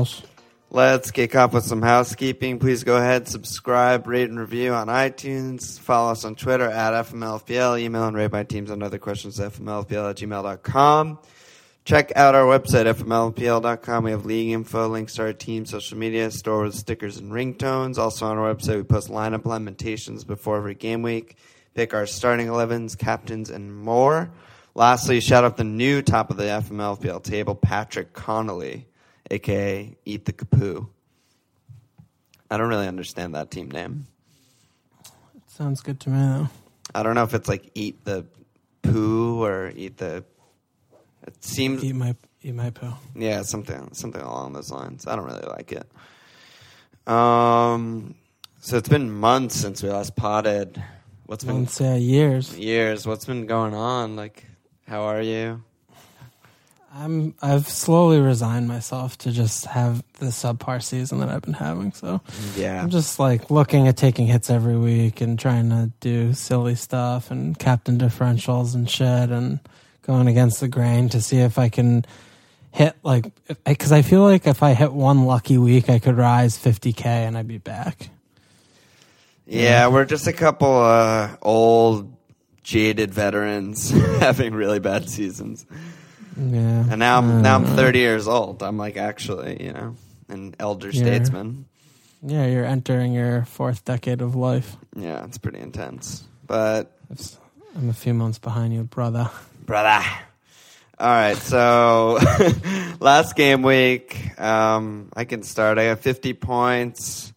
Walsh. Let's kick off with some housekeeping. Please go ahead, subscribe, rate, and review on iTunes. Follow us on Twitter at FMLFPL. Email and rate my teams on other questions at FMLFPL at gmail.com. Check out our website, FMLPL.com. We have league info, links to our team, social media, store with stickers and ringtones. Also on our website, we post lineup lamentations before every game week, pick our starting 11s, captains, and more. Lastly, shout out the new top of the FMLPL table, Patrick Connolly, aka Eat the Kapoo. I don't really understand that team name. It Sounds good to me though. I don't know if it's like Eat the Poo or Eat the. It seems Eat my eat my poo. Yeah, something something along those lines. I don't really like it. Um, so it's been months since we last potted. What's been Months, yeah, years. years? What's been going on? Like, how are you? I'm I've slowly resigned myself to just have the subpar season that I've been having. So Yeah, I'm just like looking at taking hits every week and trying to do silly stuff and captain differentials and shit and going against the grain to see if I can hit like because I feel like if I hit one lucky week I could rise 50k and I'd be back. yeah. We're just a couple uh, old, jaded veterans having really bad seasons, Yeah, and now I'm now I'm Uh, 30 years old. I'm like actually, you know, an elder Yeah. statesman. Yeah, you're entering your fourth decade of life. Yeah, it's pretty intense, but I'm a few months behind you, brother. brother. All right, so last game week, um, I can start. I have 50 points.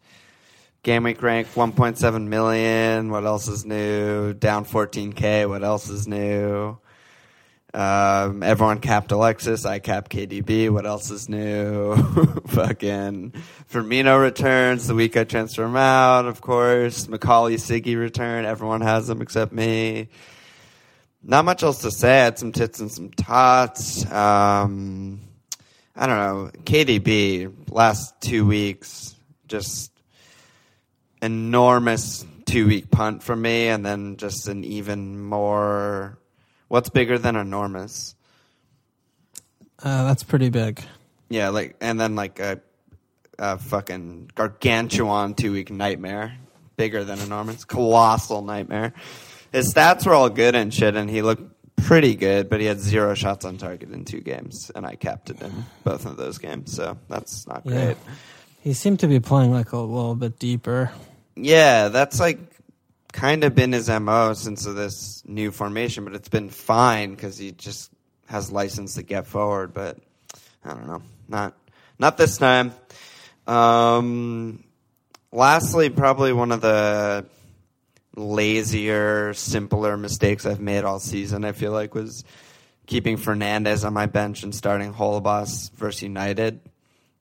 Game week rank 1.7 million. What else is new? Down 14k. What else is new? Um, everyone capped Alexis. I capped KDB. What else is new? Fucking Firmino returns the week I transfer him out. Of course, McAuley Siggy return. Everyone has them except me not much else to say. I had some tits and some tots. Um, I don't know. KDB last two weeks, just enormous two week punt for me, and then just an even more. What's bigger than enormous? Uh, that's pretty big. Yeah, like and then like a, a fucking gargantuan two week nightmare, bigger than enormous, colossal nightmare. His stats were all good and shit, and he looked pretty good, but he had zero shots on target in two games, and I capped him both of those games, so that's not Yeah. great. He seemed to be playing like a little bit deeper. Yeah, that's like kind of been his mo since this new formation, but it's been fine because he just has license to get forward. But I don't know, not not this time. Um, lastly, probably one of the lazier, simpler mistakes I've made all season. I feel like was keeping Fernandez on my bench and starting Holebas versus United.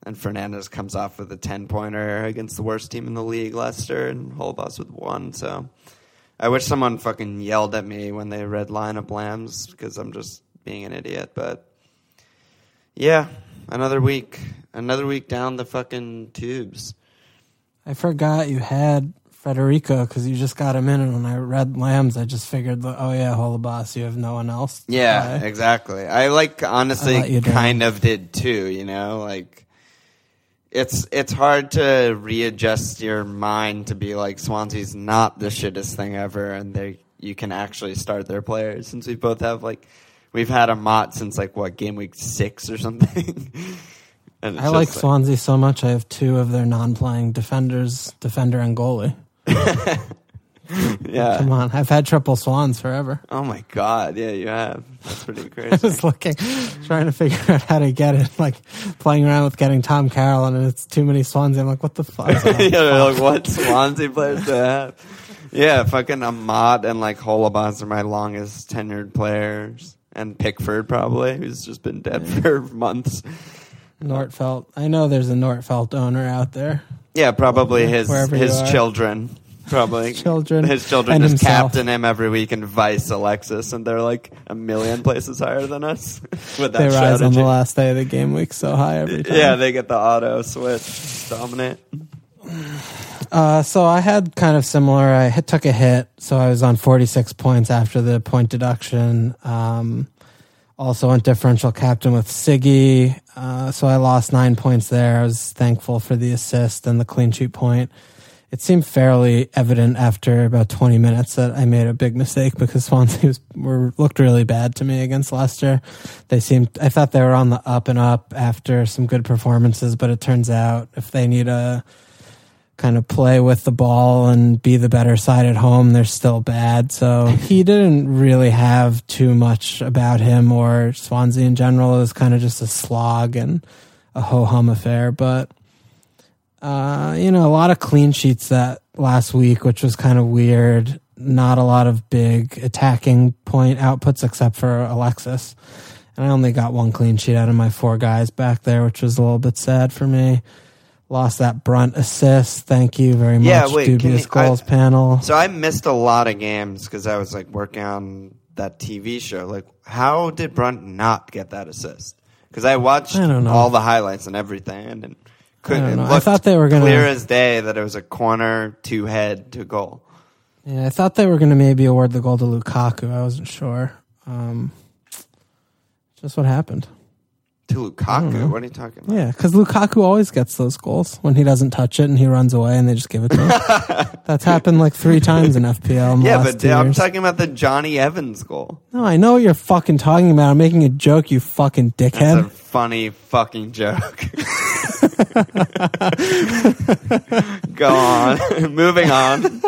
And Fernandez comes off with a 10 pointer against the worst team in the league, Leicester, and Holebas with one. So I wish someone fucking yelled at me when they read lineup lambs because I'm just being an idiot. But yeah, another week. Another week down the fucking tubes. I forgot you had Federico because you just got him in, and when I read Lambs, I just figured, oh yeah, Holebas, you have no one else. Yeah, exactly. I like honestly kind of did too, you know, like it's it's hard to readjust your mind to be like Swansea's not the shittest thing ever and they you can actually start their players since we both have like we've had a mot since like what game week 6 or something. and I like just, Swansea so much. I have two of their non-playing defenders, defender and goalie. Yeah. Come on, I've had triple swans forever. Oh my god, yeah, you have. That's pretty crazy. I was looking, trying to figure out how to get it, like playing around with getting Tom Carroll, and it's too many swans. I'm like, what the fuck? yeah, they're like what Swansea players do I have? Yeah, fucking Amat and like Holebas are my longest tenured players, and Pickford probably, who's just been dead for months. Nordfeldt. I know there's a Nordfeldt owner out there. Yeah, probably his Wherever his children. Probably Children His children and just himself. captain him every week and vice Alexis, and they're like a million places higher than us with that They rise on the last day of the game week so high every time. yeah, they get the auto switch dominant. Uh, so I had kind of similar. I hit, took a hit, so I was on 46 points after the point deduction. Um, Also went differential captain with Siggy, uh, so I lost nine points there. I was thankful for the assist and the clean sheet point. It seemed fairly evident after about 20 minutes that I made a big mistake because Swansea was, were looked really bad to me against Leicester. They seemed I thought they were on the up and up after some good performances, but it turns out if they need a kind of play with the ball and be the better side at home, they're still bad. So he didn't really have too much about him or Swansea in general. It was kind of just a slog and a ho hum affair. But, uh, you know, a lot of clean sheets that last week, which was kind of weird. Not a lot of big attacking point outputs except for Alexis. And I only got one clean sheet out of my four guys back there, which was a little bit sad for me lost that brunt assist. Thank you very much, Yeah, wait, can dubious you- I- panel. So I missed a lot of games because I was like working on that TV show. Like, how did Brunt not get that assist? Because I watched I all the highlights and everything, and couldn't. I. I thought they were gonna- clear as day that it was a corner, two head, two goal. Yeah, I thought they were going to maybe award the goal to Lukaku. I wasn't sure. Um, just what happened. To Lukaku, what are you talking about? Yeah, because Lukaku always gets those goals when he doesn't touch it and he runs away and they just give it to him. That's happened like three times in FPL. Yeah, last but I'm years. talking about the Jonny Evans goal. No, I know what you're fucking talking about. I'm making a joke, you fucking dickhead. That's a dickhead. funny fucking joke. Go on. Moving on.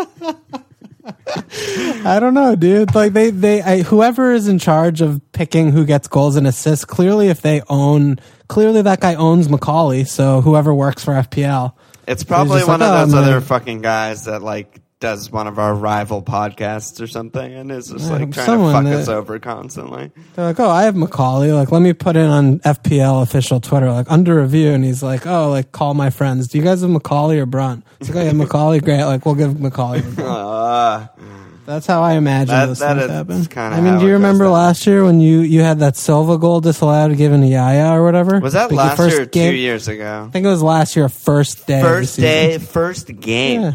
I don't know, dude. Like they, they, I, whoever is in charge of picking who gets goals and assists, clearly, if they own, clearly that guy owns McAuley. So whoever works for FPL, It's probably one like, of "Oh, those other fucking guys that like does one of our rival podcasts or something and is just like trying to fuck us over constantly. they're like, "Oh, I have McAuley. Like, let me put it on FPL official Twitter, like under review." And he's like, "Oh, like call my friends. Do you guys have McAuley or Brunt?" It's like, "Oh, yeah, McAuley. Great. Like, we'll give McAuley." the goal." Uh, That's how I imagine That- this that thing is happen. I mean, do you remember last year when you you had that Silva goal disallowed given to Yaya or whatever? was that Like, last first year or game- two years ago? I think it was last year, first day. of the First day, first game. Yeah.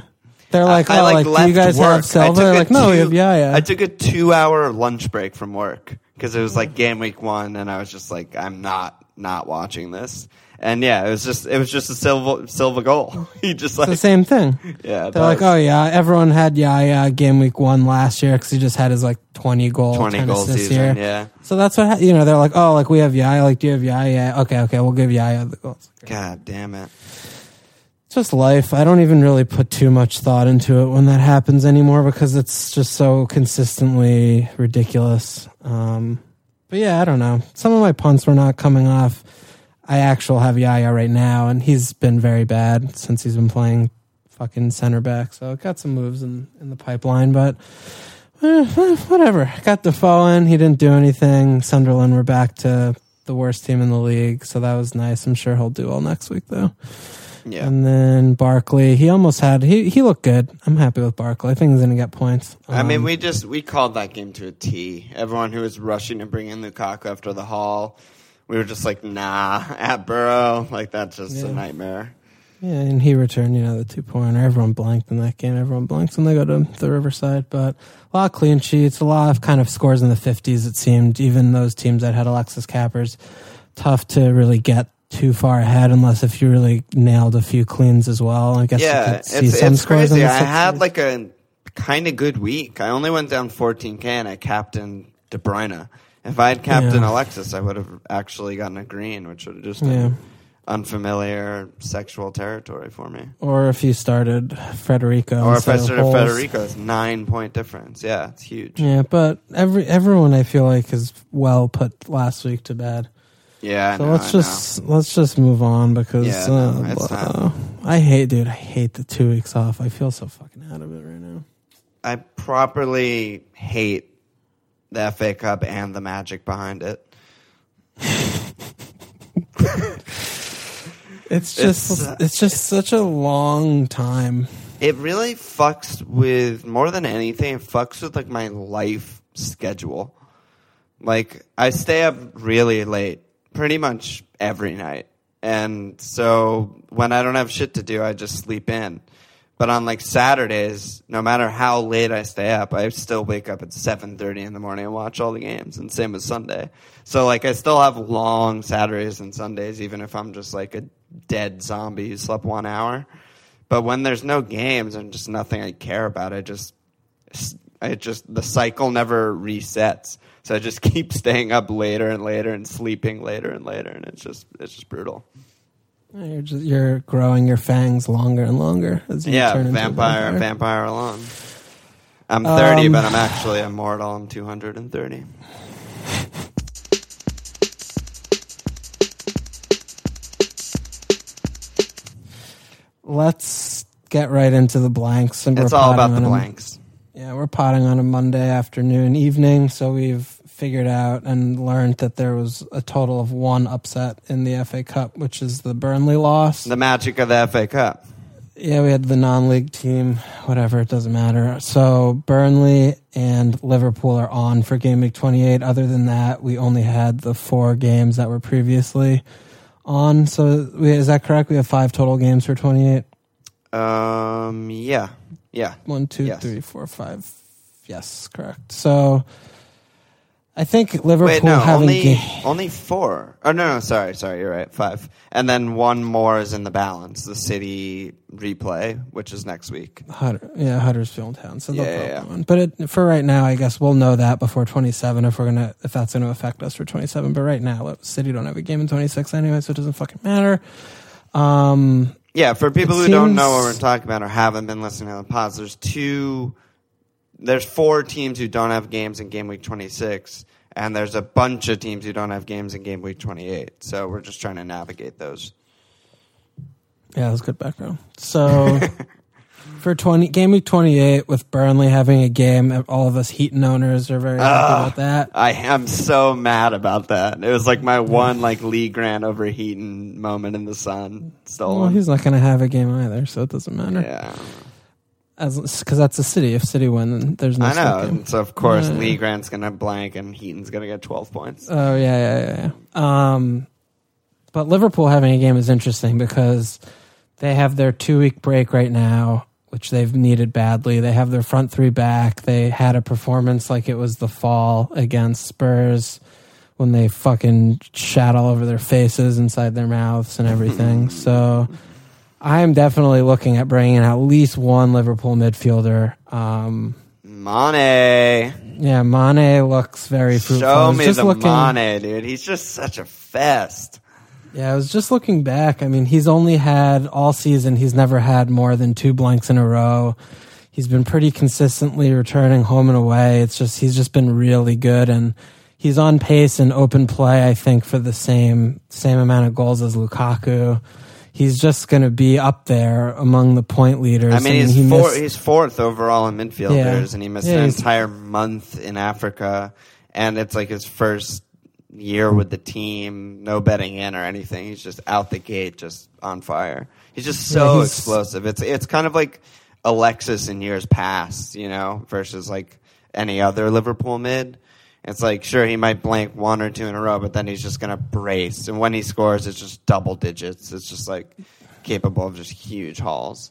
They're like, I, oh, I, like, do left you guys work. have I took They're like, no, we have Yaya. I took a two-hour lunch break from work because it was like game week one, and I was just like, I'm not not watching this. And yeah, it was just it was just a silver Silva goal. Oh. he just it's like the same thing. yeah, They're like, oh yeah, everyone had yeah yeah game week one last year because he just had his like twenty goal, 20 10 goal assists season. year. Yeah. So that's what ha- you know. They're like, oh, like we have Yaya. Like, do you have Yaya? Okay, okay, we'll give Yaya the goals. God damn it. Just life. I don't even really put too much thought into it when that happens anymore because it's just so consistently ridiculous. Um, but yeah, I don't know. Some of my punts were not coming off. I actually have Yaya right now, and he's been very bad since he's been playing fucking center back. So got some moves in, in the pipeline, but eh, eh, whatever. Got Defoe in. He didn't do anything. Sunderland were back to the worst team in the league, so that was nice. I'm sure he'll do well next week, though. Yeah. And then Barkley, he almost had he he looked good. I'm happy with Barkley. I think he's gonna get points. I mean, Um, we just we called that game to a T. Everyone who was rushing to bring in Lukaku after the haul, we were just like, nah, at Boro, like that's just Yeah. a nightmare. yeah, and he returned you know the two pointer. Everyone blanked in that game. Everyone blanks when they go to the Riverside. But a lot of clean sheets, a lot of kind of scores in the 50s. It seemed even those teams that had Alexis Cappers, tough to really get too far ahead unless if you really nailed a few cleans as well. I guess you Yeah, could see it's, some it's scores crazy. I had 60s. like a kind of good week. I only went down 14k and I captained De Bruyne. If I had captained Yeah. Alexis, I would have actually gotten a green, which would have just Yeah. been unfamiliar sexual territory for me. or if you started Federico, Or if I started Holes. Federico, it's nine point difference. Yeah, it's huge. Yeah, but every everyone I feel like is well put last week to bed. Yeah, So know, let's I know. just let's just move on because Yeah, uh, time. uh, I hate, dude. I hate the two weeks off. I feel so fucking out of it right now. I properly hate the FA Cup and the magic behind it. It's just It's, uh, it's, just such a long time. It really fucks with more than anything. It fucks with like my life schedule. Like I stay up really late, pretty much every night, and so when I don't have shit to do, I just sleep in. But on like Saturdays, no matter how late I stay up, I still wake up at seven thirty in the morning and watch all the games. And same with Sunday. So like I still have long Saturdays and Sundays, even if I'm just like a dead zombie who slept one hour. But when there's no games and just nothing I care about, I just I just the cycle never resets. So I just keep staying up later and later and sleeping later and later, and it's just it's just brutal. You're just you're growing your fangs longer and longer as you yeah, turn into a vampire, vampire. vampire alone. I'm 30, Um, but I'm actually immortal. I'm 230. Let's get right into the blanks. And It's all about the blanks. Yeah, we're potting on a Monday afternoon, evening. So we've figured out and learned that there was a total of one upset in the FA Cup, which is the Burnley loss. The magic of the FA Cup. Yeah, we had the non-league team. Whatever, it doesn't matter. So Burnley and Liverpool are on for game week 28. Other than that, we only had the four games that were previously on. So we, is that correct? We have five total games for 28. Um, yeah, yeah. One, two, Yes. three, four, five. Yes, correct. So I think Liverpool Wait, no, having only ga- only four. Oh no, no, sorry, sorry, you're right. Five, and then one more is in the balance. The City replay, which is next week. Hutter, yeah, Huddersfield Town. So they'll Yeah, yeah, probably yeah. win. But it, for right now, I guess we'll know that before 27 if we're gonna if that's gonna affect us for 27. But right now, City don't have a game in 26 anyway, so it doesn't fucking matter. Um, Yeah, for people It who don't know what we're talking about or haven't been listening to the pods, there's two, there's four teams who don't have games in game week 26, and there's a bunch of teams who don't have games in game week 28. So we're just trying to navigate those. yeah, that was good background. So for 20 game week 28 with Burnley having a game, all of us Heaton owners are very happy about that. I am so mad about that. It was like my one like Lee Grant over Heaton moment in the sun. Well, he's not going to have a game either, so it doesn't matter. yeah, As because that's a city. If City win, then there's no I know. And so of course Yeah. Lee Grant's gonna blank and Heaton's gonna get 12 points. Oh yeah, yeah, yeah, yeah. Um, but Liverpool having a game is interesting because they have their two week break right now, which they've needed badly. They have their front three back. They had a performance like it was the fall against Spurs when they fucking shat all over their faces inside their mouths and everything. so I am definitely looking at bringing in at least one Liverpool midfielder. Um, Mane. yeah, Mane looks very fruitful. Show me just the looking- Mane, dude. He's just such a fest. Yeah, I was just looking back. I mean, he's only had all season, he's never had more than two blanks in a row. He's been pretty consistently returning home and away. It's just, he's just been really good. And he's on pace in open play, I think, for the same, same amount of goals as Lukaku. He's just going to be up there among the point leaders. I mean, he's, he four, missed- he's fourth overall in midfielders, Yeah. and he missed Yeah, an entire month in Africa, and it's like his first year with the team, no betting in or anything. He's just out the gate, just on fire. He's just so Yeah, he's- explosive. It's it's kind of like Alexis in years past, you know, versus like any other Liverpool mid. It's like sure he might blank one or two in a row, but then he's just gonna brace, and when he scores, it's just double digits. It's just like capable of just huge hauls.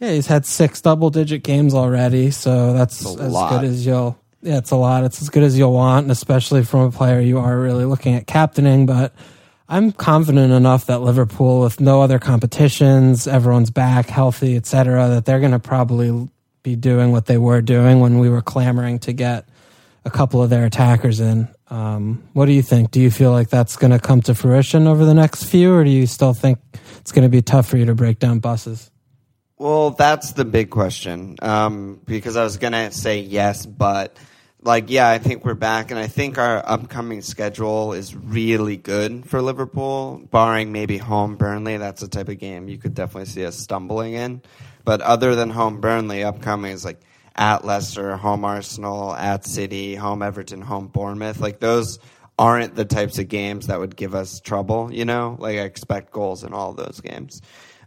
Yeah, he's had six double digit games already, so that's a as lot. good as you'll. Yeah, it's a lot. It's as good as you'll want, and especially from a player you are really looking at captaining. But I'm confident enough that Liverpool, with no other competitions, everyone's back, healthy, etc., that they're going to probably be doing what they were doing when we were clamoring to get a couple of their attackers in. Um, what do you think? Do you feel like that's going to come to fruition over the next few, or do you still think it's going to be tough for you to break down buses? Well, that's the big question. Um, because I was gonna say yes, but like, yeah, I think we're back, and I think our upcoming schedule is really good for Liverpool, barring maybe home Burnley. That's the type of game you could definitely see us stumbling in. But other than home Burnley, upcoming is like at Leicester, home Arsenal, at City, home Everton, home Bournemouth. Like those aren't the types of games that would give us trouble. You know, like I expect goals in all those games.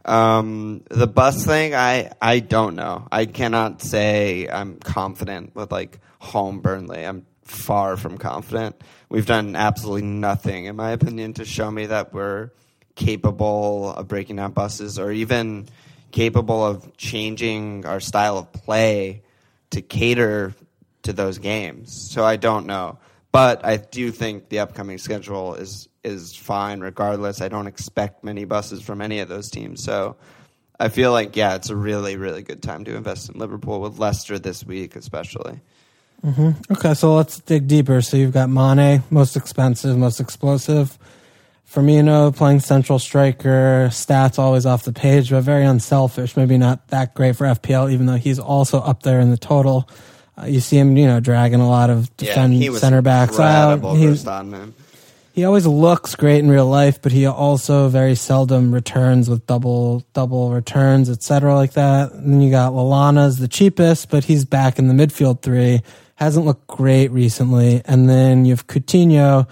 Um, the bus thing, I, I don't know. I cannot say I'm confident with like home Burnley. I'm far from confident. We've done absolutely nothing, in my opinion, to show me that we're capable of breaking down buses or even capable of changing our style of play to cater to those games. So I don't know. But I do think the upcoming schedule is is fine regardless. I don't expect many buses from any of those teams. So I feel like yeah, it's a really really good time to invest in Liverpool with Leicester this week especially. Okay, so let's dig deeper. So you've got Mane, most expensive, most explosive. Firmino playing central striker, stats always off the page, but very unselfish. Maybe not that great for FPL, even though he's also up there in the total. Uh, you see him, you know, dragging a lot of defend he was center backs out. incredible He- for Tottenham. He always looks great in real life, but he also very seldom returns with double double returns, etc. like that. And then you got Lallana's the cheapest, but he's back in the midfield three. Hasn't looked great recently. And then you have Coutinho,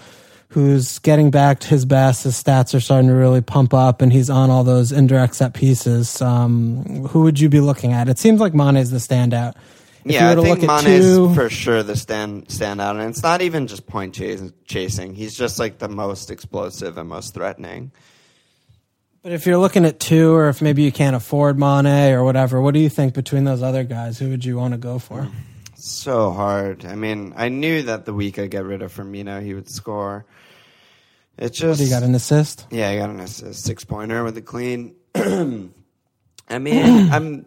who's getting back to his best. His stats are starting to really pump up, and he's on all those indirect set pieces. Um, who would you be looking at? It seems like Mane is the standout. If yeah, I think Mane's two- for sure the stand stand out, and it's not even just point chas- chasing. He's just like the most explosive and most threatening. But if you're looking at two, or if maybe you can't afford Mane or whatever, what do you think between those other guys? Who would you want to go for? So hard. I mean, I knew that the week I get rid of Firmino, he would score. It's just you got an assist? Yeah, I got an assist, six pointer with a clean. I mean, I'm.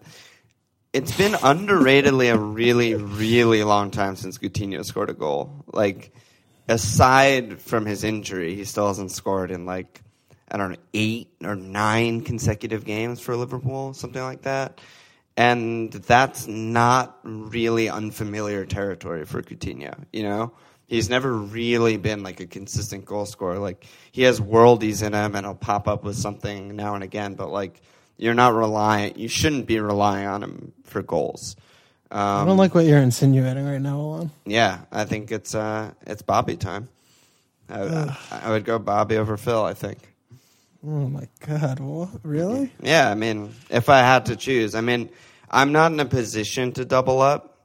It's been underratedly a really, really long time since Coutinho scored a goal. Like, aside from his injury, he still hasn't scored in like I don't know eight or nine consecutive games for Liverpool, something like that. And that's not really unfamiliar territory for Coutinho. You know, he's never really been like a consistent goal scorer. Like he has worldies in him, and he'll pop up with something now and again. But like you're not relying. You shouldn't be relying on him for goals. Um, I don't like what you're insinuating right now, Alon. yeah, I think it's uh, it's Bobby time. I, I, I would go Bobby over Phil. I think. Oh my god, what? Really? Yeah, I mean, if I had to choose, I mean, I'm not in a position to double up.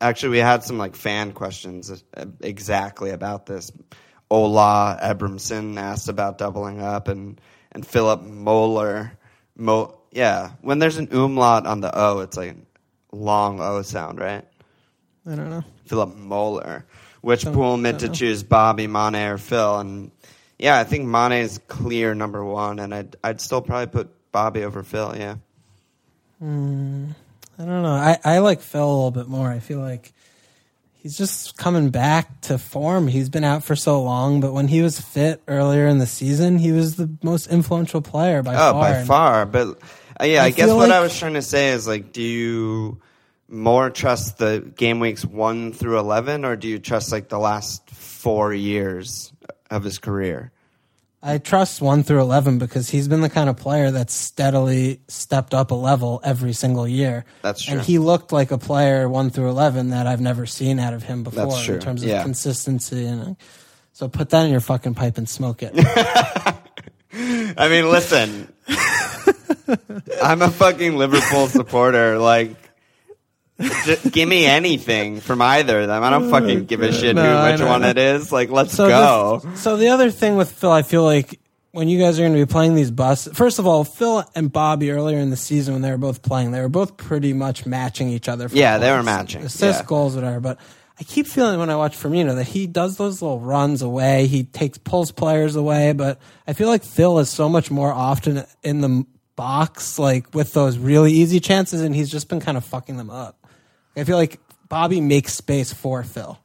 Actually, we had some like fan questions uh, exactly about this. Ola Abramson asked about doubling up, and and Philip Möller, Mo, yeah. When there's an umlaut on the O, it's like a long O sound, right? I don't know. Philip Möller. Which Don't- pool meant to don't know. choose Bobby, Mane, or Phil? And yeah, I think Mane is clear number one, and I'd I'd still probably put Bobby over Phil. Yeah, hmm. I don't know. I, I like Phil a little bit more. I feel like he's just coming back to form. He's been out for so long, but when he was fit earlier in the season, he was the most influential player by far. oh, far. by far. But uh, yeah, I, I guess what I was trying to say is like, do you more trust the game weeks one through eleven, or do you trust like the last four years of his career? I trust one through eleven because he's been the kind of player that's steadily stepped up a level every single year. That's true. And he looked like a player one through eleven that I've never seen out of him before in terms of Yeah. consistency and. So put that in your fucking pipe and smoke it. I mean, listen, I'm a fucking Liverpool supporter. Like, just give me anything from either of them. I don't fucking give a shit No, who I which know, one it is. Like, let's So go. The, so the other thing with Phil, I feel like when you guys are going to be playing these busts, first of all, Phil and Bobby earlier in the season when they were both playing, they were both pretty much matching each other. For Yeah, they were goals. matching, assists, yeah. goals, whatever. But I keep feeling when I watch Firmino that he does those little runs away. He takes pulls players away, but I feel like Phil is so much more often in the box, like with those really easy chances, and he's just been kind of fucking them up. I feel like Bobby makes space for Phil.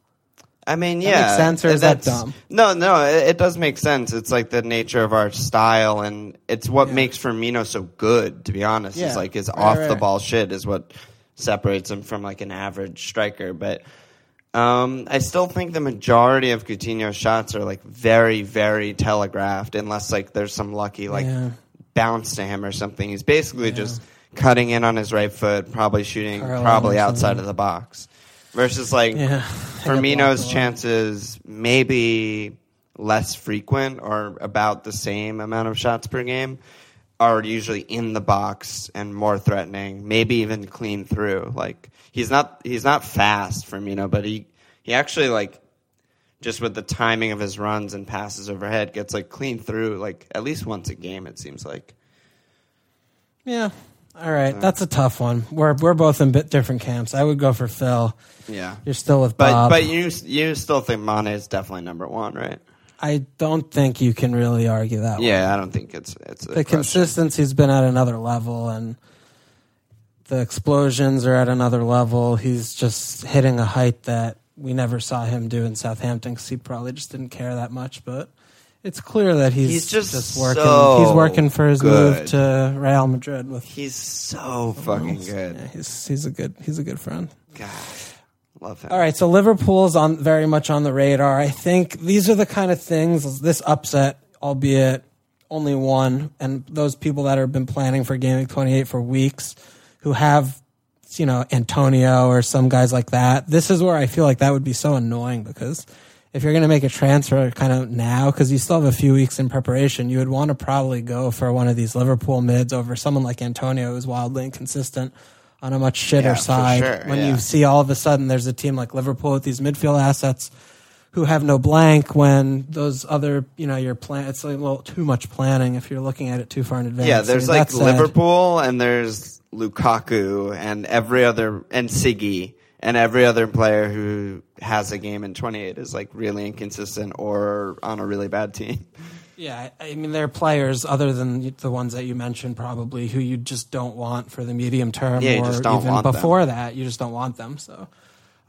I mean, yeah. makes sense, or is that dumb? No, no, it, it does make sense. It's like the nature of our style, and it's what makes Firmino so good. To be honest, Yeah. it's like his Right, off the ball shit is what separates him from like an average striker. But um, I still think the majority of Coutinho's shots are like very, very telegraphed, unless like there's some lucky like Yeah. Bounce to him or something. He's basically just cutting in on his right foot, probably shooting, probably outside of the box. Versus like Yeah. Firmino's blocked a lot. chances maybe less frequent or about the same amount of shots per game are usually in the box and more threatening, maybe even clean through. Like he's not he's not fast Firmino, but he he actually like just with the timing of his runs and passes overhead gets like clean through like at least once a game it seems like. Yeah, All right, that's a tough one. We're we're both in bit different camps. I would go for Phil. Yeah. You're still with But Bob. but you you still think Mane is definitely number one, right? I don't think you can really argue that. one. Yeah, I don't think it's it's a the consistency's been at another level, and the explosions are at another level. He's just hitting a height that we never saw him do in Southampton because he probably just didn't care that much. But it's clear that he's, He's just working. so he's working for his move to Real Madrid with. He's so fucking good. Yeah, he's he's a good he's a good friend. God, love him. All right, so Liverpool's on very much on the radar. I think these are the kind of things. This upset, albeit only one, and those people that have been planning for Game Week 28 for weeks, who have, you know, Antonio or some guys like that. This is where I feel like that would be so annoying because if you're going to make a transfer kind of now, because you still have a few weeks in preparation, you would want to probably go for one of these Liverpool mids over someone like Antonio, who's wildly inconsistent on a much shitter Yeah, side. sure, when yeah. you see all of a sudden there's a team like Liverpool with these midfield assets who have no blank when those other, you know, your plan, it's a little too much planning if you're looking at it too far in advance. Yeah, I there's mean, like Liverpool and there's Lukaku and every other and Siggy and every other player who has a game in 28 is like really inconsistent or on a really bad team. Yeah, I mean, there are players other than the ones that you mentioned, probably who you just don't want for the medium term, Yeah, you or just don't even want them. before that, you just don't want them. So,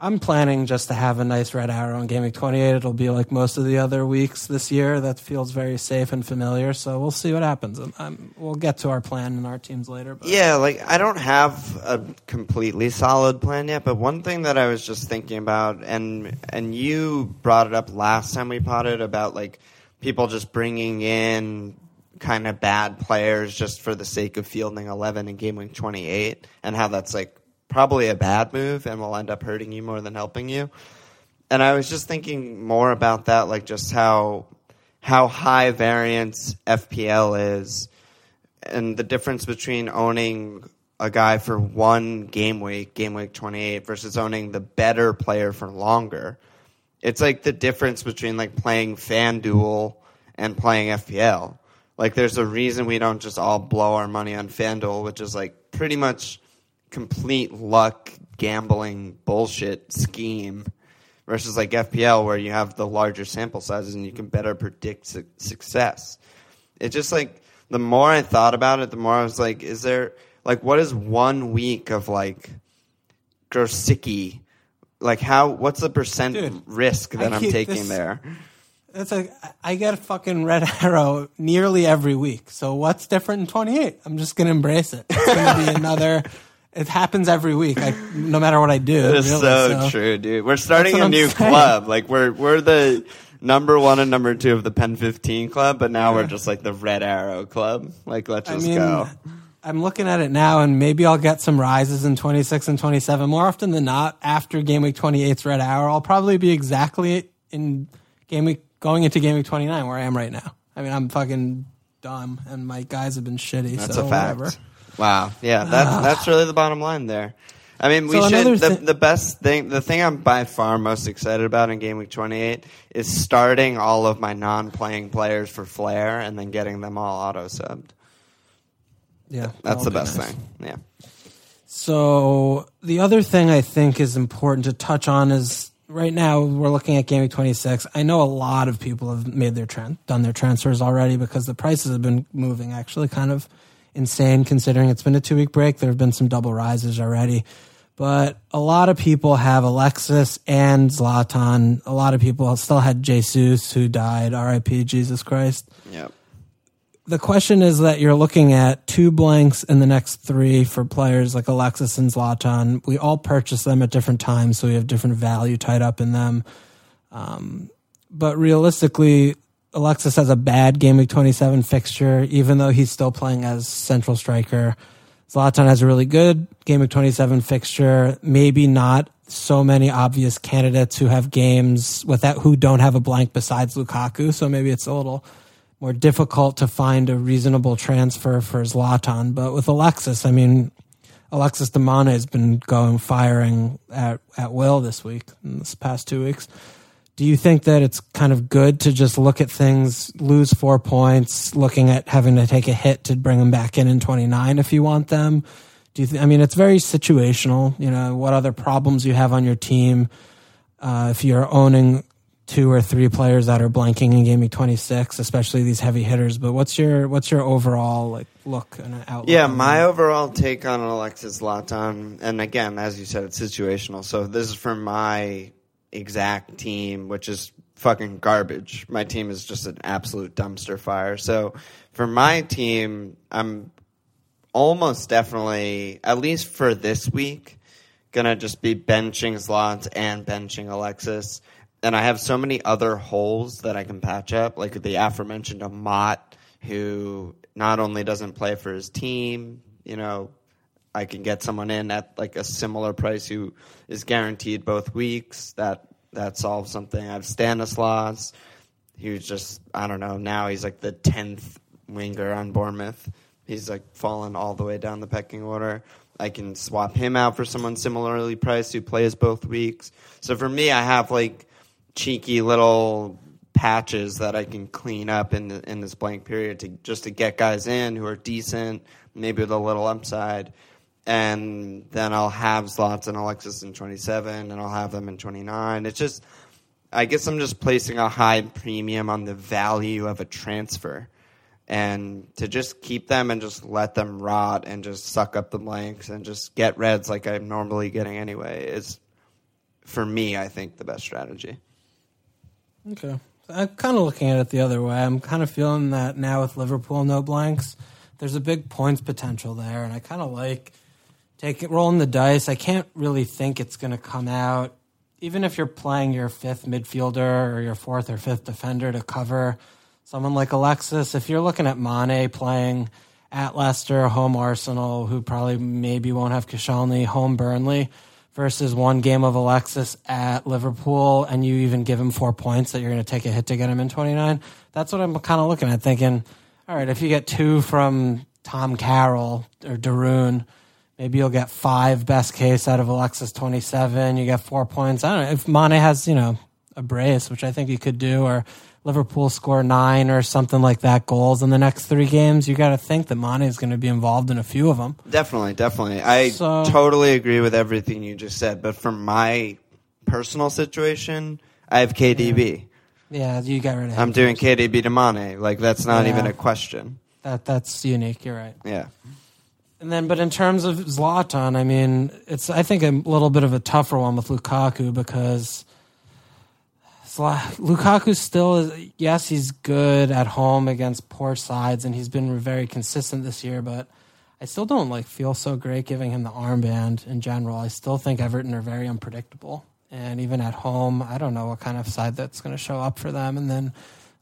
I'm planning just to have a nice red arrow in Gaming 28. It'll be like most of the other weeks this year. That feels very safe and familiar. So we'll see what happens. Um, um, we'll get to our plan and our teams later. But Yeah, like I don't have a completely solid plan yet, but one thing that I was just thinking about, and and you brought it up last time we potted about like people just bringing in kind of bad players just for the sake of fielding 11 in week 28, and how that's like probably a bad move and will end up hurting you more than helping you. And I was just thinking more about that, like just how how high variance FPL is and the difference between owning a guy for one game week, game week 28, versus owning the better player for longer. It's like the difference between like playing FanDuel and playing FPL. Like there's a reason we don't just all blow our money on FanDuel, which is like pretty much complete luck gambling bullshit scheme versus like FPL where you have the larger sample sizes and you can better predict su- success. It's just like the more I thought about it, the more I was like, is there like what is one week of like Grosicki? Like how? What's the percent Dude, risk that I I'm taking this- there? It's like I get a fucking red arrow nearly every week. So what's different in 28? I'm just gonna embrace it. It's gonna be another. It happens every week. I, no matter what I do. It is really, so, true, dude. We're starting a I'm new saying. club. Like we're we're the number one and number two of the Pen 15 club, but now we're just like the Red Arrow club. Like let's I just mean, go. I'm looking at it now, and maybe I'll get some rises in 26 and 27. More often than not, after game week 28's red hour, I'll probably be exactly in game week going into game week 29 where I am right now. I mean, I'm fucking dumb, and my guys have been shitty. That's so a fact. whatever. Wow. Yeah, that, ah. that's really the bottom line there. I mean, we So another should. The, thi- the best thing, the thing I'm by far most excited about in Game Week 28 is starting all of my non-playing players for Flair and then getting them all auto subbed. Yeah, That's that'll the be best nice. thing. Yeah. So the other thing I think is important to touch on is right now we're looking at Game Week 26. I know a lot of people have made their tran done their transfers already because the prices have been moving actually kind of insane considering it's been a two week break. There have been some double rises already. But a lot of people have Alexis and Zlatan. A lot of people still had Jesus who died. RIP, Jesus Christ Yep. the question is that you're looking at two blanks in the next three for players like Alexis and Zlatan. We all purchase them at different times, so we have different value tied up in them. Um, but realistically, Alexis has a bad game week 27 fixture, even though he's still playing as central striker. Zlatan has a really good game week 27 fixture. Maybe not so many obvious candidates who have games without who don't have a blank besides Lukaku. So maybe it's a little more difficult to find a reasonable transfer for Zlatan. But with Alexis, I mean, Alexis Demana has been going firing at, at will this week, in this past two weeks. Do you think that it's kind of good to just look at things, lose four points, looking at having to take a hit to bring them back in in 29 if you want them? Do you th- I mean, it's very situational, you know, what other problems you have on your team. Uh, if you're owning two or three players that are blanking in game week 26, especially these heavy hitters. But what's your what's your overall like look and outlook? Yeah, my overall take on Alexis Zlatan, and again, as you said, it's situational. So this is for my exact team, which is fucking garbage. My team is just an absolute dumpster fire. So for my team, I'm almost definitely, at least for this week, gonna just be benching slots and benching Alexis. And I have so many other holes that I can patch up, like the aforementioned Amat, who not only doesn't play for his team, you know, I can get someone in at like a similar price who is guaranteed both weeks. That that solves something. I have Stanislas. He was just I don't know. Now he's like the tenth winger on Bournemouth. He's like fallen all the way down the pecking order. I can swap him out for someone similarly priced who plays both weeks. So for me, I have like cheeky little patches that I can clean up in the, in this blank period to just to get guys in who are decent, maybe with a little upside, and then I'll have slots in Alexis in 27, and I'll have them in 29. It's just, I guess I'm just placing a high premium on the value of a transfer. And to just keep them and just let them rot and just suck up the blanks and just get reds like I'm normally getting anyway is, for me, I think the best strategy. Okay. I'm kind of looking at it the other way. I'm kind of feeling that now with Liverpool no blanks, there's a big points potential there, and I kind of like taking rolling the dice. I can't really think it's going to come out, even if you're playing your fifth midfielder or your fourth or fifth defender to cover someone like Alexis. If you're looking at Mane playing at Leicester, home Arsenal, who probably maybe won't have Koscielny, home Burnley versus one game of Alexis at Liverpool, and you even give him four points that you're going to take a hit to get him in 29. That's what I'm kind of looking at, thinking, all right, if you get two from Tom Carroll or Daroon, maybe you'll get five best case out of Alexis 27. You get four points. I don't know if Mane has, you know, a brace, which I think he could do, or Liverpool score nine or something like that goals in the next three games, you got to think that Mane is going to be involved in a few of them. Definitely, definitely. I So- totally agree with everything you just said. But for my personal situation, I have KDB. Yeah, you got rid of him. I'm doing KDB to Mane. Like that's not Yeah. even a question. that. That's unique. You're right. Yeah. And then, but in terms of Zlatan, I mean, it's I think a little bit of a tougher one with Lukaku because Lukaku still is. Yes, he's good at home against poor sides, and he's been very consistent this year. But I still don't like feel so great giving him the armband in general. I still think Everton are very unpredictable, and even at home, I don't know what kind of side that's going to show up for them. And then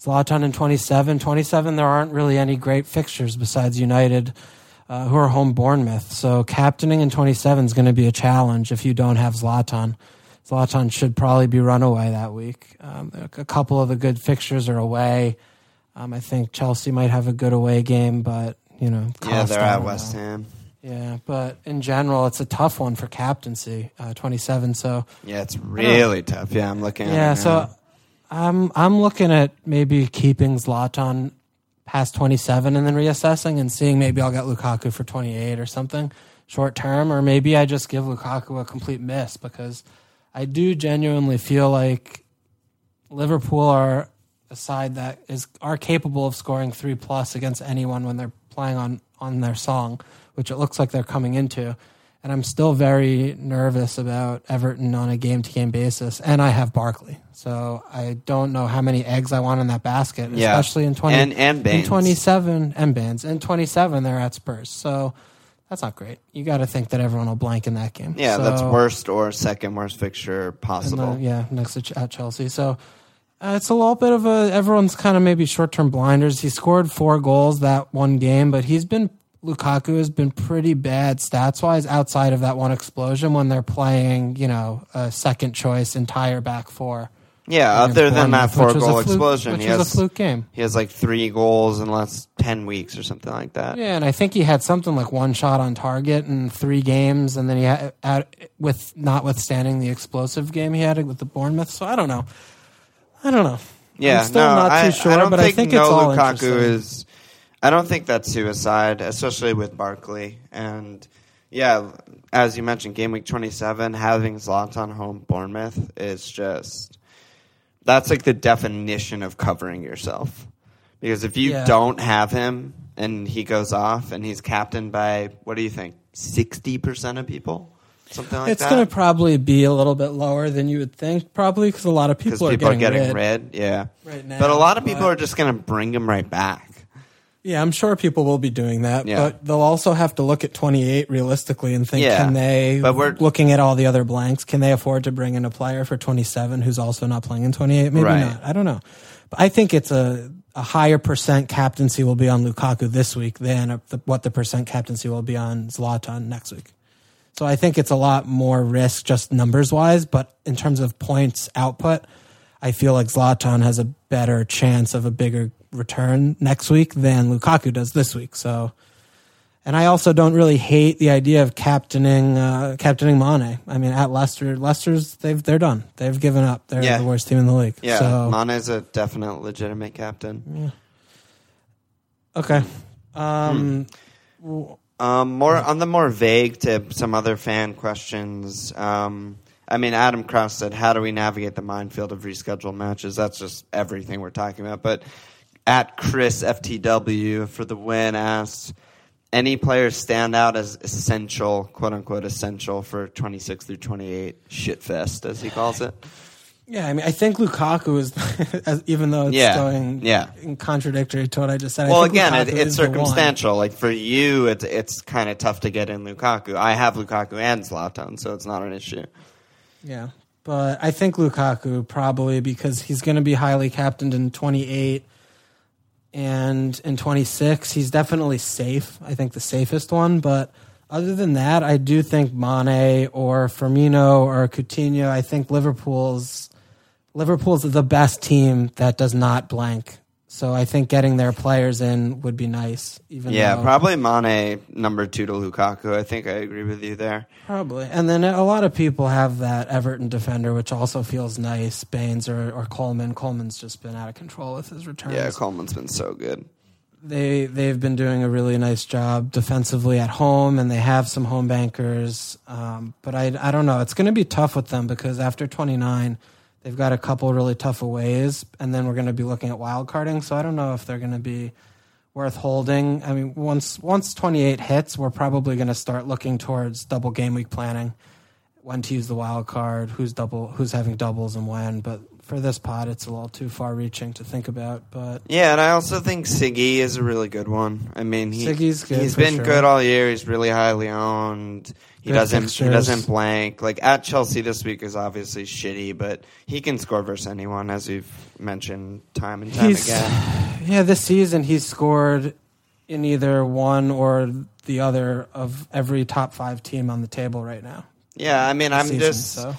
Zlatan in 27, 27, there aren't really any great fixtures besides United uh, who are home Bournemouth. So captaining in 27 is going to be a challenge if you don't have Zlatan. Zlatan should probably be runaway that week. Um, a couple of the good fixtures are away. Um, I think Chelsea might have a good away game, but you know, Yeah, they're at West. Ham. Yeah, but in general, it's a tough one for captaincy. Uh, 27. So Yeah, it's really tough. Yeah, I'm looking at yeah, so. I'm I'm looking at maybe keeping Zlatan past 27 and then reassessing and seeing maybe I'll get Lukaku for 28 or something short term, or maybe I just give Lukaku a complete miss because I do genuinely feel like Liverpool are a side that is are capable of scoring three plus against anyone when they're playing on on their song, which it looks like they're coming into. And I'm still very nervous about Everton on a game to game basis. And I have Barkley. So I don't know how many eggs I want in that basket, Yeah. especially in 20 And- and in 27 and bands. In 27 they're at Spurs. So that's not great. You got to think that everyone will blank in that game. yeah, So- that's worst or second worst fixture and possible. the- yeah, next to Ch- at Chelsea. So uh, it's a little bit of a everyone's kind of maybe short term blinders. He scored four goals that one game, but he's been Lukaku has been pretty bad stats wise outside of that one explosion when they're playing, you know, a second choice entire back four. yeah, other than that four which was a goal fluke- explosion, which he has a fluke game. he has like three goals in the last ten weeks or something like that. Yeah, and I think he had something like one shot on target in three games, and then he had, with notwithstanding the explosive game he had with the Bournemouth. So I don't know. I don't know. Yeah, I'm still no, not I, too sure, I don't but think I think no it's all Lukaku is. I don't think that's suicide, especially with Barkley. And yeah, as you mentioned, game week twenty seven, having Zlatan home Bournemouth is just that's like the definition of covering yourself. Because if you Yeah. don't have him and he goes off and he's captained by what do you think, sixty percent of people, something like it's that. It's going to probably be a little bit lower than you would think, probably because a lot of people, people are are getting, getting rid. rid. Yeah, right now. but a lot of people but- are just going to bring him right back. Yeah, I'm sure people will be doing that, Yeah. but they'll also have to look at 28 realistically and think, Yeah, can they, but we're- looking at all the other blanks, can they afford to bring in a player for 27 who's also not playing in 28? Maybe Right. not. I don't know. But I think it's a, a higher percent captaincy will be on Lukaku this week than a, the, what the percent captaincy will be on Zlatan next week. So I think it's a lot more risk just numbers wise, but in terms of points output, I feel like Zlatan has a better chance of a bigger return next week than Lukaku does this week. So, and I also don't really hate the idea of captaining uh, captaining Mane. I mean, at Leicester, Leicester's they've they're done. They've given up. They're Yeah. the worst team in the league. Yeah, So Mane's a definite legitimate captain. Yeah. Okay. Um, Um, more on the more vague to some other fan questions. Um, I mean, Adam Krause said, "How do we navigate the minefield of rescheduled matches?" That's just everything we're talking about. But at Chris FTW for the win asked, "Any players stand out as essential, quote unquote, essential for 26 through 28 shitfest, as he calls it?" Yeah, I mean, I think Lukaku is, as, even though it's Yeah, going yeah. in contradictory to what I just said. I Well, again, it, it's is the one. circumstantial. Like for you, it's it's kind of tough to get in Lukaku. I have Lukaku and Zlatan, so it's not an issue. Yeah, but I think Lukaku probably because he's going to be highly captained in 28 and in 26. He's definitely safe. I think the safest one. But other than that, I do think Mane or Firmino or Coutinho. I think Liverpool's Liverpool's the best team that does not blank. So I think getting their players in would be nice. Even Yeah, though, probably Mane number two to Lukaku. I think I agree with you there. Probably. And then a lot of people have that Everton defender, which also feels nice. Baines or, or Coleman. Coleman's just been out of control with his returns. Yeah, Coleman's been so good. they they've been doing a really nice job defensively at home, and they have some home bankers. Um, but I I don't know. It's going to be tough with them because after 29, they've got a couple really tough aways, and then we're going to be looking at wild carding. So I don't know if they're going to be worth holding. I mean, once once 28 hits, we're probably going to start looking towards double game week planning, when to use the wild card, who's double, who's having doubles and when. But for this pod, it's a little too far reaching to think about. But Yeah, and I also think Siggy is a really good one. I mean, he, Siggy's good he's for been sure. good all year. He's really highly owned. He Good doesn't fixtures. he doesn't blank. Like at Chelsea this week is obviously shitty, but he can score versus anyone, as we've mentioned time and time He's- again. Yeah, this season he's scored in either one or the other of every top five team on the table right now. Yeah, I mean, I'm season, just so.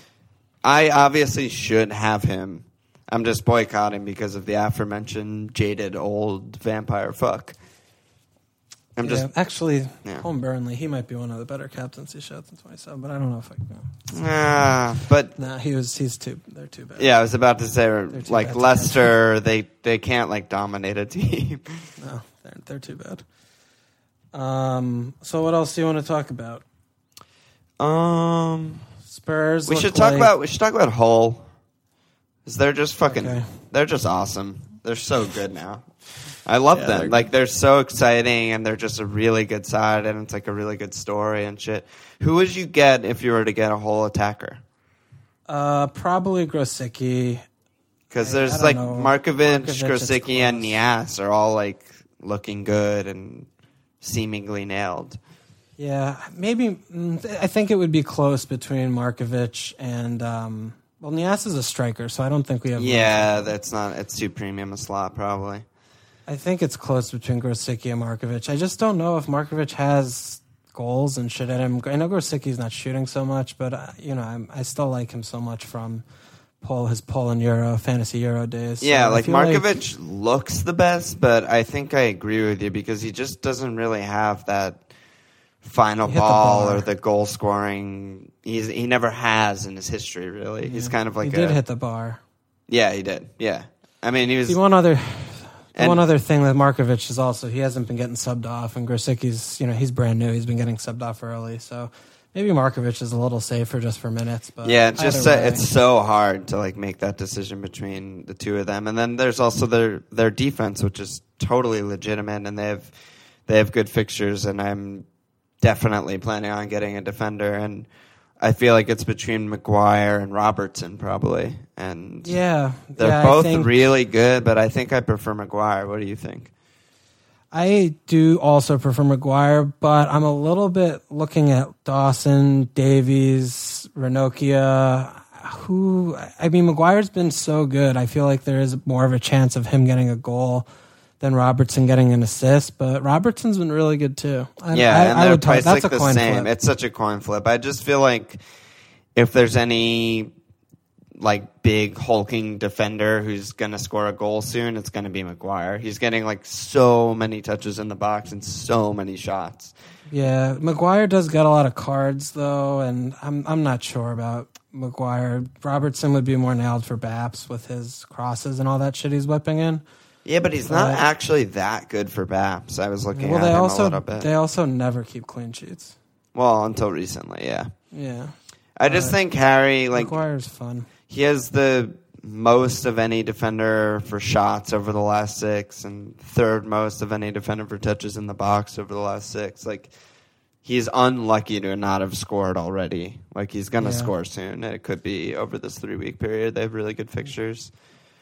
I obviously should have him. I'm just boycotting because of the aforementioned jaded old vampire fuck. I'm just yeah, actually Yeah. home Burnley. He might be one of the better captains. captaincy shots in 27, but I don't know if I can. ah, but Nah, he was. He's too. They're too bad. yeah, I was about to say like Leicester, they they can't like dominate a team. No, they're they're too bad. Um. So what else do you want to talk about? Um, Spurs. we should talk like- about we should talk about Hull. Cause they're just fucking Okay. they're just awesome. They're so good now. I love Yeah, them. they're- Like they're so exciting and they're just a really good side and it's like a really good story and shit. Who would you get if you were to get a Hull attacker? Uh, probably Grosicki. Because I- I there's don't like know. Markovic, Markovic, it's Grosicki, and. Niasse are all like looking good and seemingly nailed. Yeah, maybe. mm, I think it would be close between Markovic and. Um, well, Niasse is a striker, so I don't think we have. Yeah, that's not. It's too premium a slot probably. I think it's close between Grosicki and Markovic. I just don't know if Markovic has goals and shit at him. I know Grosicki's not shooting so much, but uh, you know, I'm, I still like him so much from Paul his Poland Euro fantasy Euro days. So Yeah, like Markovic looks the best, but I think I agree with you because he just doesn't really have that final the ball or the goal scoring. He's he never has in his history really. He's kind of like he a did hit the bar. Yeah, he did. Yeah, I mean he was. The one other, And- one other thing that Markovic is also he hasn't been getting subbed off, and Grosicki's you know he's brand new. He's been getting subbed off early, so maybe Markovic is a little safer just for minutes. But Yeah, it's just it's so hard to like make that decision between the two of them, and then there's also their their defense, which is totally legitimate, and they have they have good fixtures, and I'm definitely planning on getting a defender, and I feel like it's between Maguire and Robertson probably, and yeah, they're yeah, both think- really good, but I think I prefer Maguire. What do you think? I do also prefer Maguire, but I'm a little bit looking at Dawson, Davies, Ranocchia. Who I mean, Maguire's been so good. I feel like there is more of a chance of him getting a goal than Robertson getting an assist. But Robertson's been really good too. I, Yeah, I, and I they're would that's like a the same. flip. It's such a coin flip. I just feel like if there's any like big hulking defender who's gonna score a goal soon, it's gonna be Maguire. He's getting like so many touches in the box and so many shots. Yeah, Maguire does get a lot of cards though, and I'm I'm not sure about Maguire. Robertson would be more nailed for Baps with his crosses and all that shit he's whipping in. Yeah, but he's not But- actually that good for Baps. I was looking well, at they him a also little bit. they also never keep clean sheets. well, until recently, yeah. Yeah, I just But think Harry, like, Maguire's fun. he has the most of any defender for shots over the last six and third most of any defender for touches in the box over the last six like he's unlucky to not have scored already like he's gonna Yeah. score soon it could be over this three week period they have really good fixtures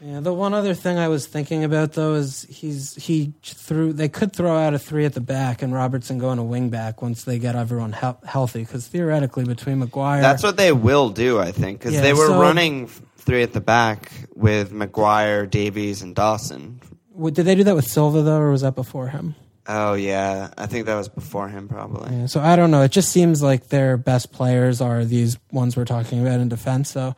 Yeah, the one other thing I was thinking about though is he's he threw they could throw out a three at the back and Robertson going a wing back once they get everyone hel- healthy because theoretically between Maguire that's what they will do i think because Yeah, they were so- running three at the back with maguire davies and dawson What- did they do that with Silva though or was that before him? oh yeah i think that was before him probably Yeah, so I don't know. It just seems like their best players are these ones we're talking about in defense. So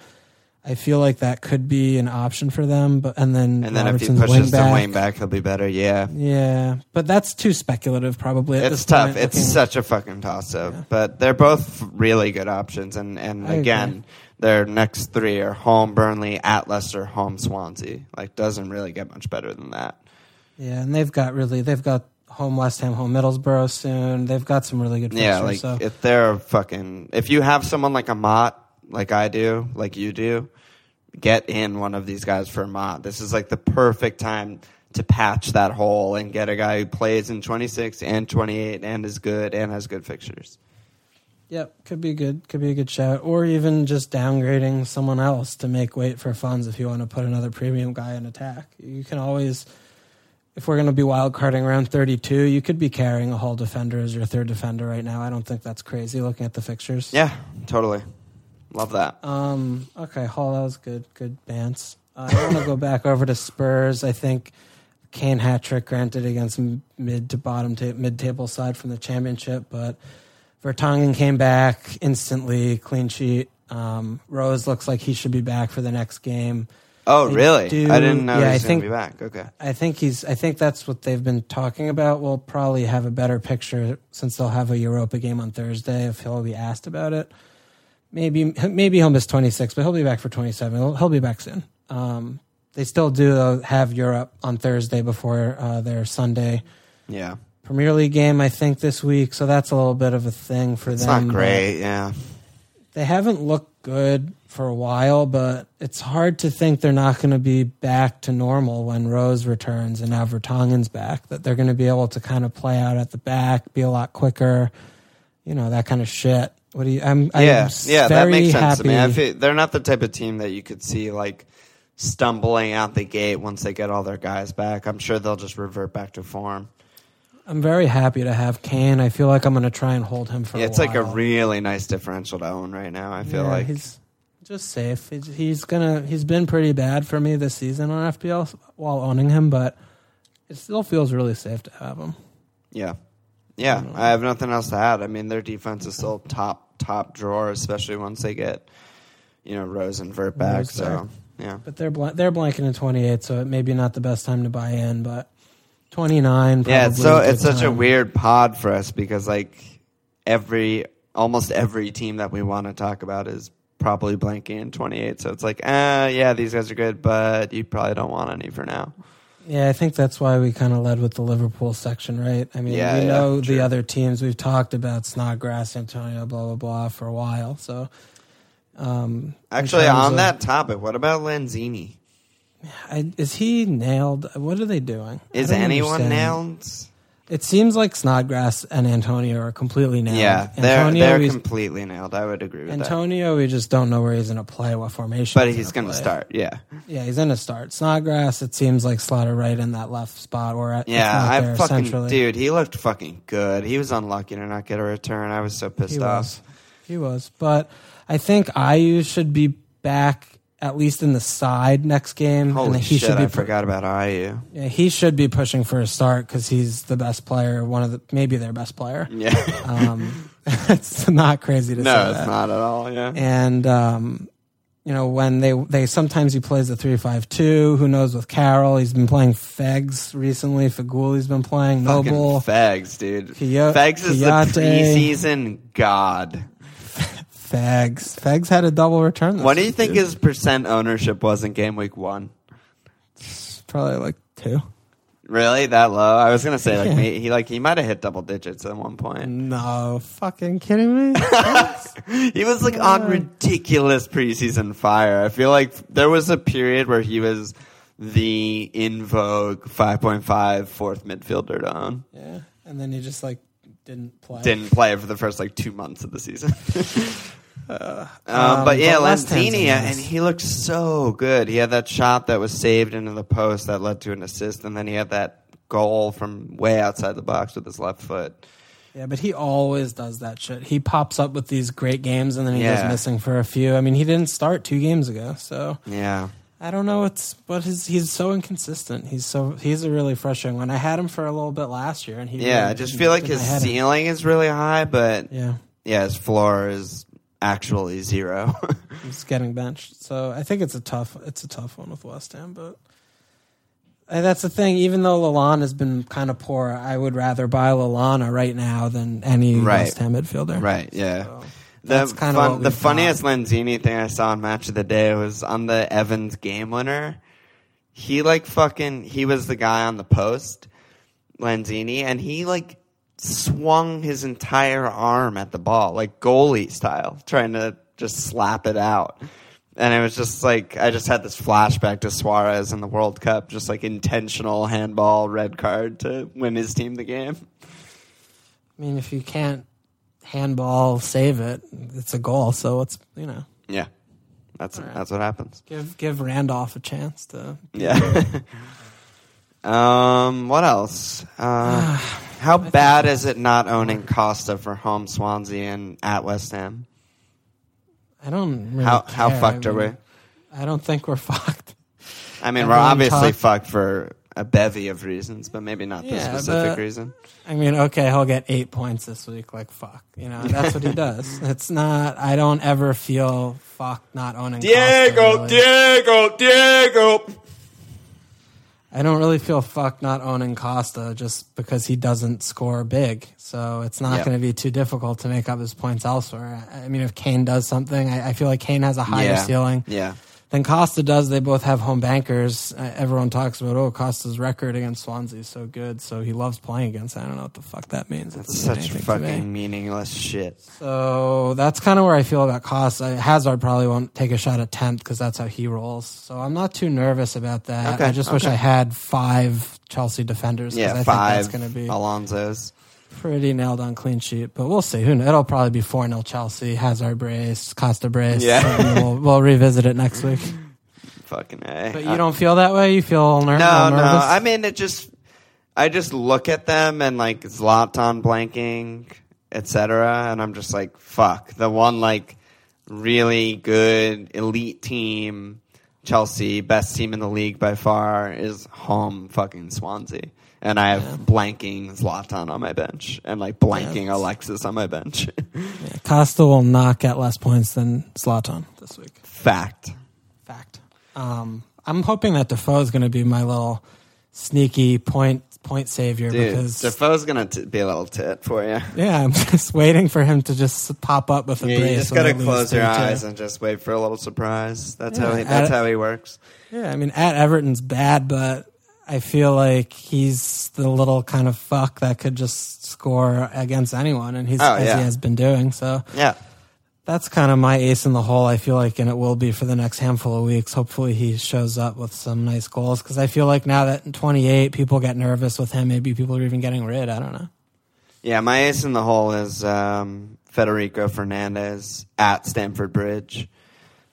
I feel like that could be an option for them. But and then and then if he Robertson's pushes wing the back. wing back he'll be better yeah Yeah, but that's too speculative. Probably at it's tough. point, it's looking- such a fucking toss up. Yeah. But they're both really good options. And, and I again, agree. their next three are home Burnley, at Leicester, home Swansea. Like, doesn't really get much better than that. yeah, and they've got really they've got home West Ham, home Middlesbrough soon. They've got some really good. Yeah, like so. if they're fucking, if you have someone like Amat, like I do, like you do, get in one of these guys for Amat. This is like the perfect time to patch that hole and get a guy who plays in 26 and 28 and is good and has good fixtures. Yep, could be good. Could be a good shout, or even just downgrading someone else to make weight for funds if you want to put another premium guy in attack. You can always, if we're going to be wild carding around thirty-two, you could be carrying a Hull defender as your third defender right now. I don't think that's crazy looking at the fixtures. Yeah, totally. Love that. Um. Okay, Hull, that was good. Good dance. Uh, I want to go back over to Spurs. I think Kane hat trick granted against mid to bottom ta- mid table side from the championship, but Vertonghen came back instantly, clean sheet. Um, Rose looks like he should be back for the next game. Oh, They really? do- I didn't know yeah, he I was going to be back. Okay. I think he's. I think that's what they've been talking about. We'll probably have a better picture since they'll have a Europa game on Thursday if he'll be asked about it. Maybe maybe he'll miss 26, but he'll be back for 27. He'll, he'll be back soon. Um, they still do have Europe on Thursday before uh, their Sunday Yeah. Premier League game. I think this week, so that's a little bit of a thing for It's them. not great. Yeah. They haven't looked good for a while, but it's hard to think they're not going to be back to normal when Rose returns and now Vertonghen's back. That they're going to be able to kind of play out at the back, be a lot quicker, you know, that kind of shit. What do you? I'm, I'm yeah. Yeah. That makes sense happy. to me. I feel, they're not the type of team that you could see like stumbling out the gate once they get all their guys back. I'm sure they'll just revert back to form. I'm very happy to have Kane. I feel like I'm going to try and hold him for. Yeah, a it's like a really nice differential to own right now. I feel Yeah, like he's just safe. He's, he's gonna. He's been pretty bad for me this season on FPL while owning him, but it still feels really safe to have him. Yeah. Yeah, I have nothing else to add. I mean, their defense is still top top drawer, especially once they get, you know, Rose and Vert back. Rose So back. yeah, But they're bl- they're blanking in 28, so it may be not the best time to buy in. But 29, yeah. It's so it's such a weird pod for us because like every almost every team that we want to talk about is probably blanking in 28. So it's like, uh, yeah, these guys are good, but you probably don't want any for now. Yeah, I think that's why we kind of led with the Liverpool section, right? I mean, Yeah, we yeah, know true. the other teams. We've talked about Snodgrass, Antonio, blah blah blah for a while. So, um, Actually, on of- that topic, what about Lanzini? I, is he nailed? What are they doing? Is anyone understand. nailed? It seems like Snodgrass and Antonio are completely nailed. Yeah, they're Antonio, they're we, completely nailed. I would agree with that. Antonio, we just don't know where he's going to play, what formation. But he's going to start. Yeah, Yeah, he's going to start. Snodgrass, it seems like slotted right in that left spot, or at, yeah. I there, fucking dude. He looked fucking good. He was unlucky to not get a return. I was so pissed He off. was. He was. But I think Ayew should be back at least in the side next game. Holy and he shit! should be I forgot about Ayew. Yeah, he should be pushing for a start because he's the best player, one of the maybe their best player. Yeah. Um, it's not crazy to say no, that. it's not at all. Yeah. And um, you know when they they sometimes he plays the three five two. Who knows with Carroll? He's been playing Fegs recently. Feghouli's been playing Fucking Noble. Fags, dude. Kyo- Fags is the Kouyate. preseason god. Fegs. Fags had a double return. This What do you week, think dude. his percent ownership was in game week one? Probably like two. Really, that low? I was gonna say like may- he like he might have hit double digits at one point. No, fucking kidding me? He was like on ridiculous preseason fire. I feel like there was a period where he was the in vogue 5.5 fourth midfielder to own. yeah, and then he just like didn't play. Didn't play for the first like two months of the season. Uh, Um, but yeah, Lanzini, and he looked so good. He had that shot that was saved into the post that led to an assist, and then he had that goal from way outside the box with his left foot. Yeah, but he always does that shit. He pops up with these great games and then he Yeah. goes missing for a few. I mean, he didn't start two games ago, so Yeah. I don't know what's but his he's so inconsistent. He's so he's a really frustrating one. I had him for a little bit last year and he Yeah, really I just feel like his ceiling is really high, but Yeah. yeah, his floor is actually zero. He's getting benched. So I think it's a tough it's a tough one with West Ham, but and that's the thing. Even though Lallana has been kind of poor, I would rather buy Lallana right now than any Right. West Ham midfielder. right, yeah. So The, that's kind of fun, what the funniest got. Lanzini thing I saw on Match of the Day was on the Evans game winner. He like fucking he was the guy on the post, Lanzini, and he like swung his entire arm at the ball, like goalie style, trying to just slap it out. And it was just like I just had this flashback to Suarez in the World Cup, just like intentional handball red card to win his team the game. I mean, if you can't handball save it, it's a goal. So it's you know Yeah. That's right. that's what happens. give give Randolph a chance to. Yeah. um. What else? Uh, how bad is it not owning Costa for home Swansea and at West Ham? I don't really How how fucked I are we? I don't think we're fucked. I mean, we're obviously talk- fucked for a bevy of reasons, but maybe not the Yeah, specific but- reason. I mean, okay, he'll get eight points this week. Like fuck, you know that's what he does. It's not. I don't ever feel fuck not owning. Costa, really. Diego, Diego. I don't really feel fuck not owning Costa just because he doesn't score big. So it's not Yeah. going to be too difficult to make up his points elsewhere. I I mean, if Kane does something, I, I feel like Kane has a higher Yeah. ceiling Yeah. Than Costa does. They both have home bankers. Uh, everyone talks about, oh, Costa's record against Swansea is so good. So he loves playing against. I don't know what the fuck that means. That's mean such me. fucking meaningless shit. So that's kind of where I feel about Costa. Hazard probably won't take a shot at 10th because that's how he rolls. So I'm not too nervous about that. Okay, I just wish. I had five Chelsea defenders. Yeah, I think five that's going to be Alonso's. Pretty nailed on clean sheet. But we'll see. Who knows? It'll probably be 4 0 Chelsea, Hazard brace, Costa brace. Yeah. we'll, we'll revisit it next week. Fucking a. But you don't feel that way? You feel ner- No, nervous? no. I mean, it just. I just look at them and like Zlatan blanking, etc., and I'm just like, fuck. The one like really good elite team, Chelsea, best team in the league by far, is home fucking Swansea, and I have Yeah. blanking Zlatan on my bench and like blanking Yeah. Alexis on my bench. Yeah, Costa will not get less points than Zlatan this week. Fact. Fact. Um, I'm hoping that Defoe is going to be my little sneaky point point savior Dude, because Defoe's gonna be a little tit for you. yeah, I'm just waiting for him to just pop up with a Yeah, brace. you just gotta close your eyes and just wait for a little surprise. That's Yeah, how he, that's at- how he works. Yeah, I mean, at Everton's bad, but I feel like he's the little kind of fuck that could just score against anyone, and he's Oh, as yeah. he has been doing. So Yeah, that's kind of my ace in the hole. I feel like, and it will be for the next handful of weeks. Hopefully, he shows up with some nice goals because I feel like now that in 28, people get nervous with him. Maybe people are even getting rid. I don't know. yeah. My ace in the hole is um, Federico Fernandez at Stamford Bridge.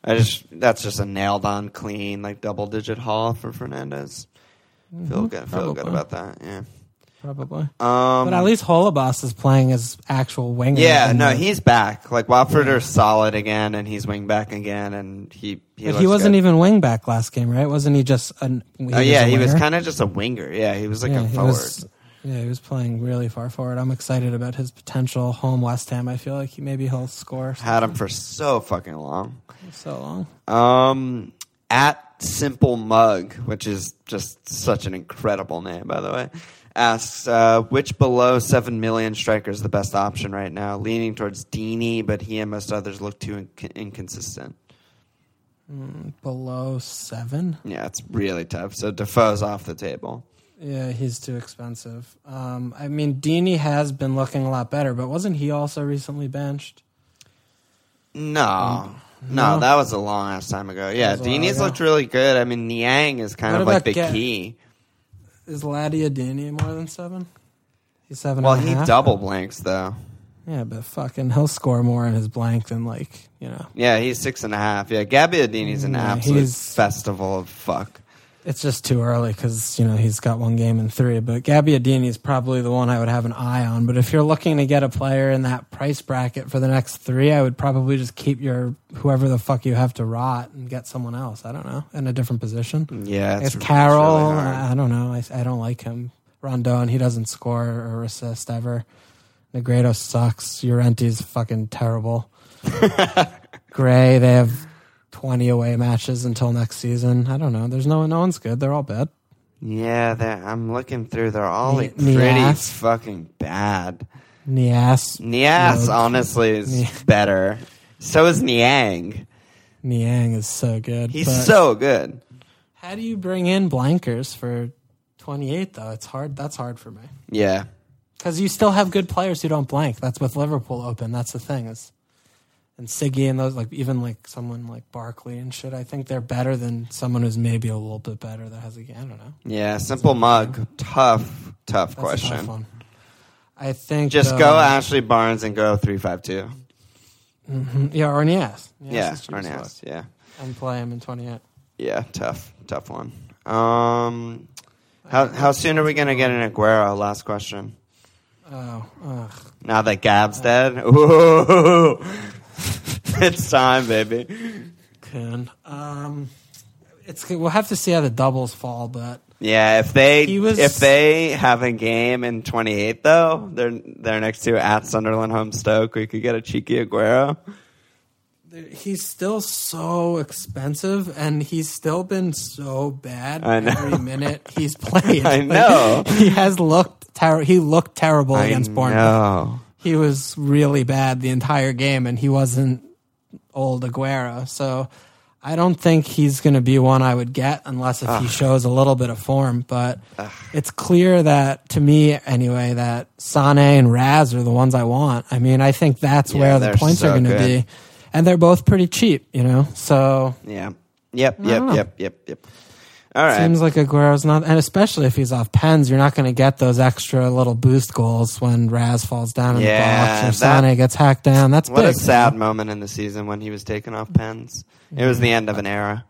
I just that's just a nailed on clean like double digit haul for Fernandez. Feel good. Feel good Mm-hmm. probably. about that. Yeah. Probably, Um, but at least Holebas is playing as actual winger. Yeah, and no, he's back. Like Watford are solid again, and he's wing back again, and he he, But looks he wasn't good. even wing back last game, right? Wasn't he just an? Oh yeah, a he was kind of just a winger. Yeah, he was like a forward. Yeah, he was playing really far forward. I'm excited about his potential home West Ham. I feel like he maybe he'll score Had him for so fucking long. so long. Um, at Simple Mug, which is just such an incredible name, by the way, asks uh, which below seven million striker is the best option right now? Leaning towards Dini, but he and most others look too inc- inconsistent. Below seven. Yeah, it's really tough. So Defoe's off the table. Yeah, he's too expensive. Um, I mean, Dini has been looking a lot better, but wasn't he also recently benched? No. No, No? that was a long ass time ago. Yeah, was a while Dini's ago. looked really good. I mean, Niang is kind What of like about the Get- key. Is Ladia Dini more than seven? He's seven. Well, and a he half? double blanks though. Yeah, but fucking, he'll score more in his blank than like you know. Yeah, he's six and a half. Yeah, Gabby Gabbiadini's an Yeah, absolute he's- festival of fuck. It's just too early because you know he's got one game in three. But Gabbiadini is probably the one I would have an eye on. But if you're looking to get a player in that price bracket for the next three, I would probably just keep your whoever the fuck you have to rot and get someone else. I don't know in a different position. Yeah, It's, it's, Carroll. Really. I, I don't know. I, I don't like him. Rondon, he doesn't score or assist ever. Negredo sucks. Llorente's fucking terrible. Gray, they have twenty away matches until next season. I don't know. There's no no one's good. They're all bad. Yeah, I'm looking through. They're all like pretty Niasse. fucking bad. Niasse, Niasse, Rogue. honestly, is better. So is Niang. Niang is so good. He's so good. How do you bring in blankers for 28 though? It's hard. That's hard for me Yeah. because you still have good players who don't blank. That's with Liverpool open. That's the thing is, and Siggy and those like even like someone like Barkley and shit. I think they're better than someone who's maybe a little bit better that has a. I don't know. Yeah, simple mug. Tough, tough That's a question. tough one. I think Just uh, go Ashley Barnes and go three five two. mhm, Yeah, or Niasse. Niasse Yeah, cheap or. Niasse. Yeah, and play him in 28. yeah, tough, tough one. Um, how how soon are we gonna get an Aguero? Last question. Oh, ugh. Now that Gab's dead, Ooh, it's time, baby. Kun. Um, it's we'll have to see how the doubles fall, but Yeah, if they He was- if they have a game in 28 though, they're they're next to at Sunderland home Stoke. We could get a cheeky Aguero. he's still so expensive, and he's still been so bad I know. every minute he's played. I Like, know. he has looked ter- He looked terrible against I Bournemouth. know. He was really bad the entire game, and he wasn't old Aguero. So I don't think he's going to be one I would get unless if he shows a little bit of form. But it's clear that, to me anyway, that Sane and Raz are the ones I want. I mean, I think that's Yeah, where the points so are going to be. And they're both pretty cheap, you know? So Yeah. Yep. Yep. Yep. Yep. Yep. All right. seems like Aguero's not, and especially if he's off pens, you're not going to get those extra little boost goals when Raz falls down in Yeah, the box or that- Sane gets hacked down. That's what big. a sad moment in the season when he was taken off pens. It was the end of an era.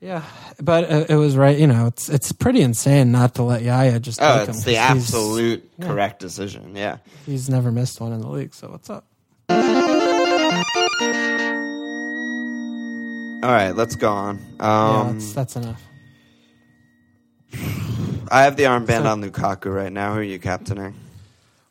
Yeah, but it was right. You know, it's it's pretty insane not to let Yaya just. Oh, it's him, the absolute yeah. correct decision. Yeah. He's, never missed one in the league. So what's up? All right, let's go on. yeah, Um, that's, that's enough. I have the armband on Lukaku right now. Who are you captaining?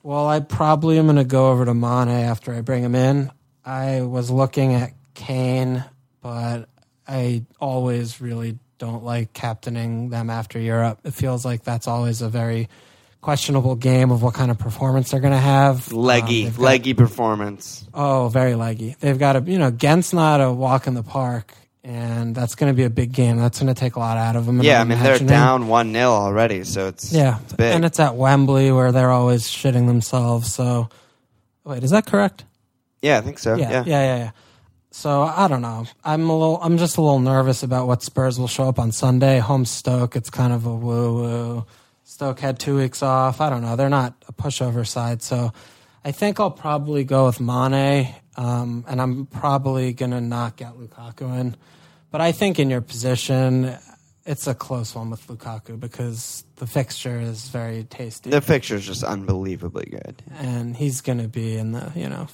Well, I probably am going to go over to Mane after I bring him in. I was looking at Kane, but I always really don't like captaining them after Europe. It feels like that's always a very questionable game of what kind of performance they're going to have. Leggy, Um, got- leggy performance. Oh, very leggy. They've got a you know Gent's not a walk in the park, and that's going to be a big game. That's going to take a lot out of them. Yeah, I mean they're down one 0 already, so it's Yeah, it's big. and it's at Wembley where they're always shitting themselves. So, wait, is that correct? yeah, I think so. yeah, Yeah, yeah, yeah, yeah. So I don't know. I'm a little. I'm just a little nervous about what Spurs will show up on Sunday. Home Stoke. It's kind of a woo woo. Stoke had two weeks off. I don't know. They're not a pushover side, so I think I'll probably go with Mane, um, and I'm probably gonna not get Lukaku in. But I think in your position, it's a close one with Lukaku because the fixture is very tasty The fixture is just unbelievably good. and he's going to be in the you know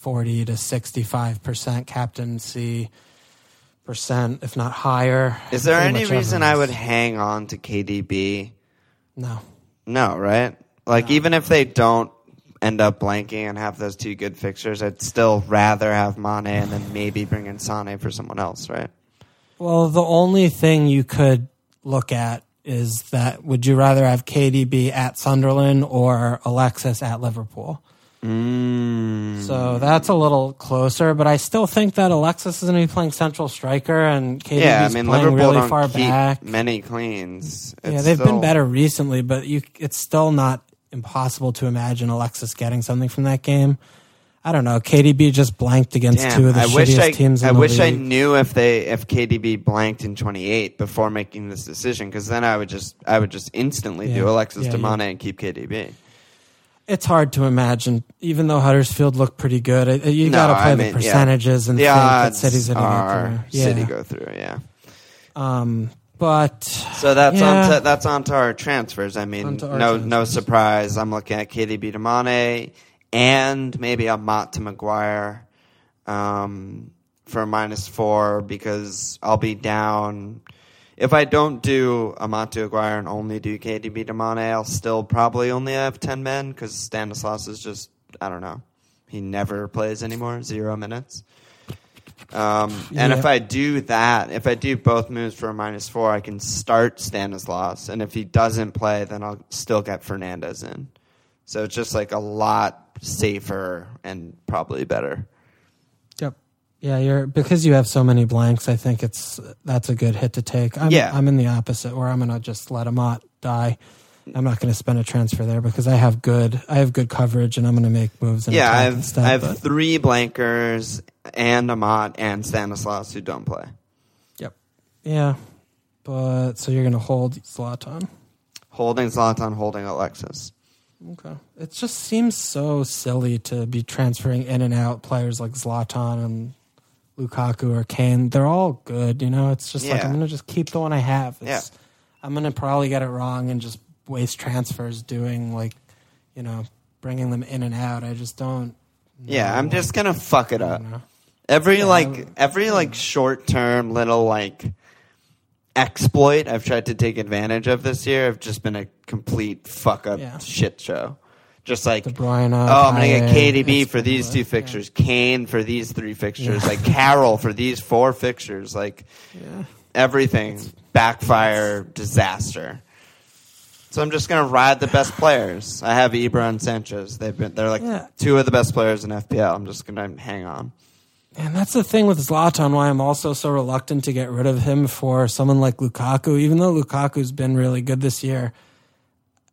40 to 65 percent captaincy percent if not higher Is there any reason I would hang on to KDB? no No, right? Like No. even if they don't end up blanking and have those two good fixtures, I'd still rather have Mane and then maybe bring in Sane for someone else, right? Well the only thing you could look at is that would you rather have KDB at Sunderland or Alexis at Liverpool Mm. so that's a little closer but I still think that Alexis is going to be playing central striker and KDB yeah, I mean playing Liverpool really far back many cleans. Yeah, they've still- been better recently, but you it's still not impossible to imagine Alexis getting something from that game. I don't know. KDB just blanked against Damn, two of the I shittiest wish I, teams I wish I knew if they if KDB blanked in 28 before making this decision because then I would just I would just instantly do Alexis Yeah, to yeah. And keep KDB. It's hard to imagine, even though Huddersfield looked pretty good. You No, got to play I the mean, yeah. percentages and The think that City's going to through. City go through, yeah. Um, but So that's Yeah. on to, that's on to our transfers. I mean, Onto our no no surprise. I'm looking at KDB to Mane and maybe Amat to Maguire um, for a minus four because I'll be down. If I don't do Amat to Aguirre and only do KDB to Mane, I'll still probably only have 10 men because Stanislas is just, I don't know. He never plays anymore, zero minutes. Um, and Yeah. if I do that, if I do both moves for a minus four, I can start Stanislas. And if he doesn't play, then I'll still get Fernandez in. So it's just like a lot safer and probably better. Yep. Yeah, you're because you have so many blanks. I think it's that's a good hit to take. I'm, Yeah. I'm in the opposite where I'm going to just let Amat die. I'm not going to spend a transfer there because I have good I have good coverage and I'm going to make moves. Yeah, I have, instead, I have but- three blankers and Amat and Stanislas who don't play. Yep. Yeah, but so you're going to hold Zlatan. Holding Zlatan, holding Alexis. Okay. It just seems so silly to be transferring in and out players like Zlatan and Lukaku or Kane. They're all good, you know. It's just like Yeah. I'm gonna just keep the one I have. It's, I'm gonna probably get it wrong and just waste transfers doing like, you know, bringing them in and out. I just don't. Yeah, I'm just gonna fuck it up. Every Yeah, like every like short term little like exploit I've tried to take advantage of this year have just been a complete fuck up Yeah. shit show. Just like. Oh, I'm gonna get KDB for these two yeah. fixtures, Kane for these three fixtures, Yeah. like Carroll for these four fixtures, like Yeah. everything backfire disaster. So I'm just gonna ride the best players. I have Ibra and Sanchez. They've been they're like Yeah. two of the best players in FPL. I'm just gonna hang on. And that's the thing with Zlatan, why I'm also so reluctant to get rid of him for someone like Lukaku. Even though Lukaku's been really good this year,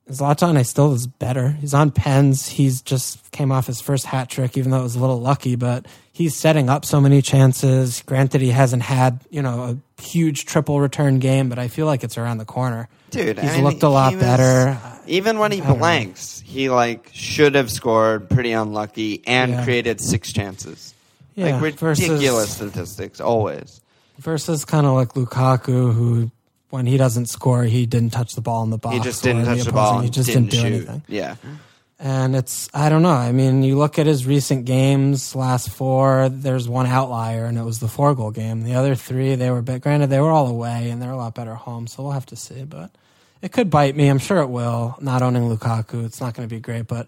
Zlatan, I still is better. He's on pens. He's just came off his first hat trick, even though it was a little lucky. But he's setting up so many chances. Granted, he hasn't had you know a huge triple return game, but I feel like it's around the corner. Dude, He's I mean, looked a lot was- better. Even when he don't know. blanks, he like should have scored pretty unlucky and Yeah. created six chances. Yeah, like versus- ridiculous statistics, always. versus kind of like Lukaku, who when he doesn't score, he didn't touch the ball in the box. He just didn't touch the opposing- ball. He just didn't, didn't, do shoot. anything. Yeah, And it's I don't know. I mean, you look at his recent games, last four. There's one outlier, and it was the four goal game. The other three, they were but granted they were all away, and they're a lot better home. So we'll have to see. But it could bite me. I'm sure it will. Not owning Lukaku, it's not going to be great. But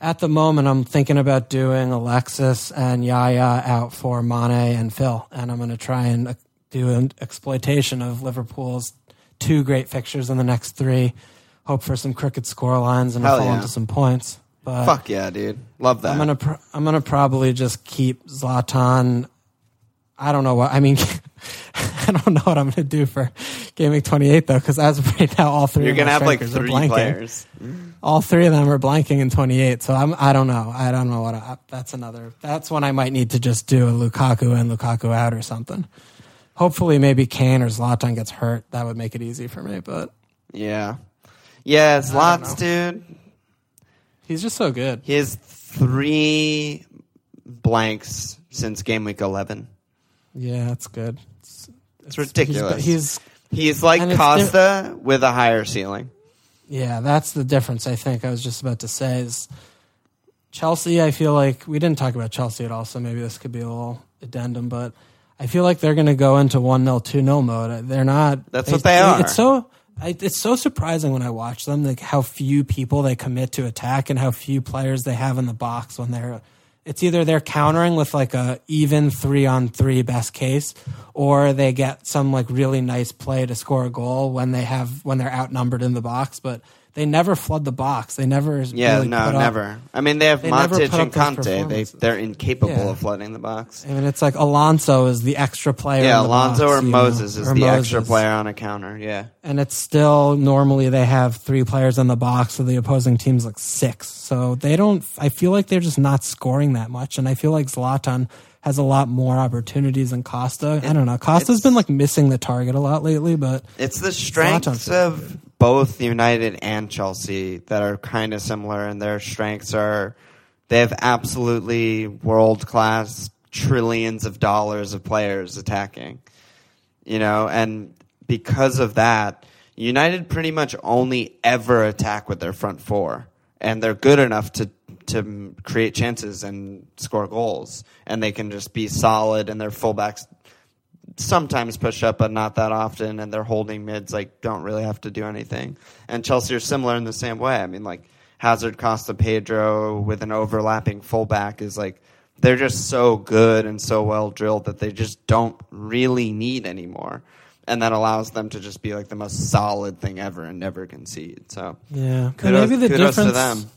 at the moment, I'm thinking about doing Alexis and Yaya out for Mane and Phil, and I'm going to try and uh, do an exploitation of Liverpool's two great fixtures in the next three. Hope for some crooked score lines and Hell fall yeah. into some points. But Fuck yeah, dude. Love that. I'm gonna pr- I'm gonna probably just keep Zlatan. I don't know what I mean. I don't know what I'm gonna do for game week 28 though, because as of right now, all 3 You're of gonna have like three players. All three of them are blanking in 28. So I'm I don't know. I don't know what. I, that's another. That's when I might need to just do a Lukaku and Lukaku out or something. Hopefully, maybe Kane or Zlatan gets hurt. That would make it easy for me. But Yeah. Yeah, lots, dude. he's just so good. He has three blanks since game week 11. Yeah, that's good. It's, ridiculous. He's, he's He's like Costa with a higher ceiling. Yeah, that's the difference. I think I was just about to say is Chelsea. I feel like we didn't talk about Chelsea at all, so maybe this could be a little addendum. But I feel like they're going to go into one 0 two 0 mode. They're not. That's what they are. It's so. I, it's so surprising when I watch them, like how few people they commit to attack and how few players they have in the box when they're. It's either they're countering with like a even three on three best case, or they get some like really nice play to score a goal when they have when they're outnumbered in the box. But they never flood the box. They never. Yeah, really no, put up- never. I mean, they have they Matic and Kanté. They they're incapable Yeah. of flooding the box. I mean, it's like Alonso is the extra player. Yeah, Alonso box, or you know, Moses is or the extra player on a counter. Yeah, and it's still normally they have three players in the box, so the opposing team's like six. So they don't. I feel like they're just not scoring that much, and I feel like Zlatan has a lot more opportunities than Costa. I don't know. Costa's been like missing the target a lot lately, but it's the strengths of both United and Chelsea that are kind of similar, and their strengths are they have absolutely world class trillions of dollars of players attacking. You know, and because of that, United pretty much only ever attack with their front four, and they're good enough to to create chances and score goals, and they can just be solid, and their fullbacks sometimes push up, but not that often, and their holding mids like don't really have to do anything. And Chelsea are similar in the same way. I mean, like Hazard, Costa, Pedro with an overlapping fullback is like they're just so good and so well drilled that they just don't really need anymore. And that allows them to just be like the most solid thing ever and never concede. So yeah, kudos, maybe the difference. to them.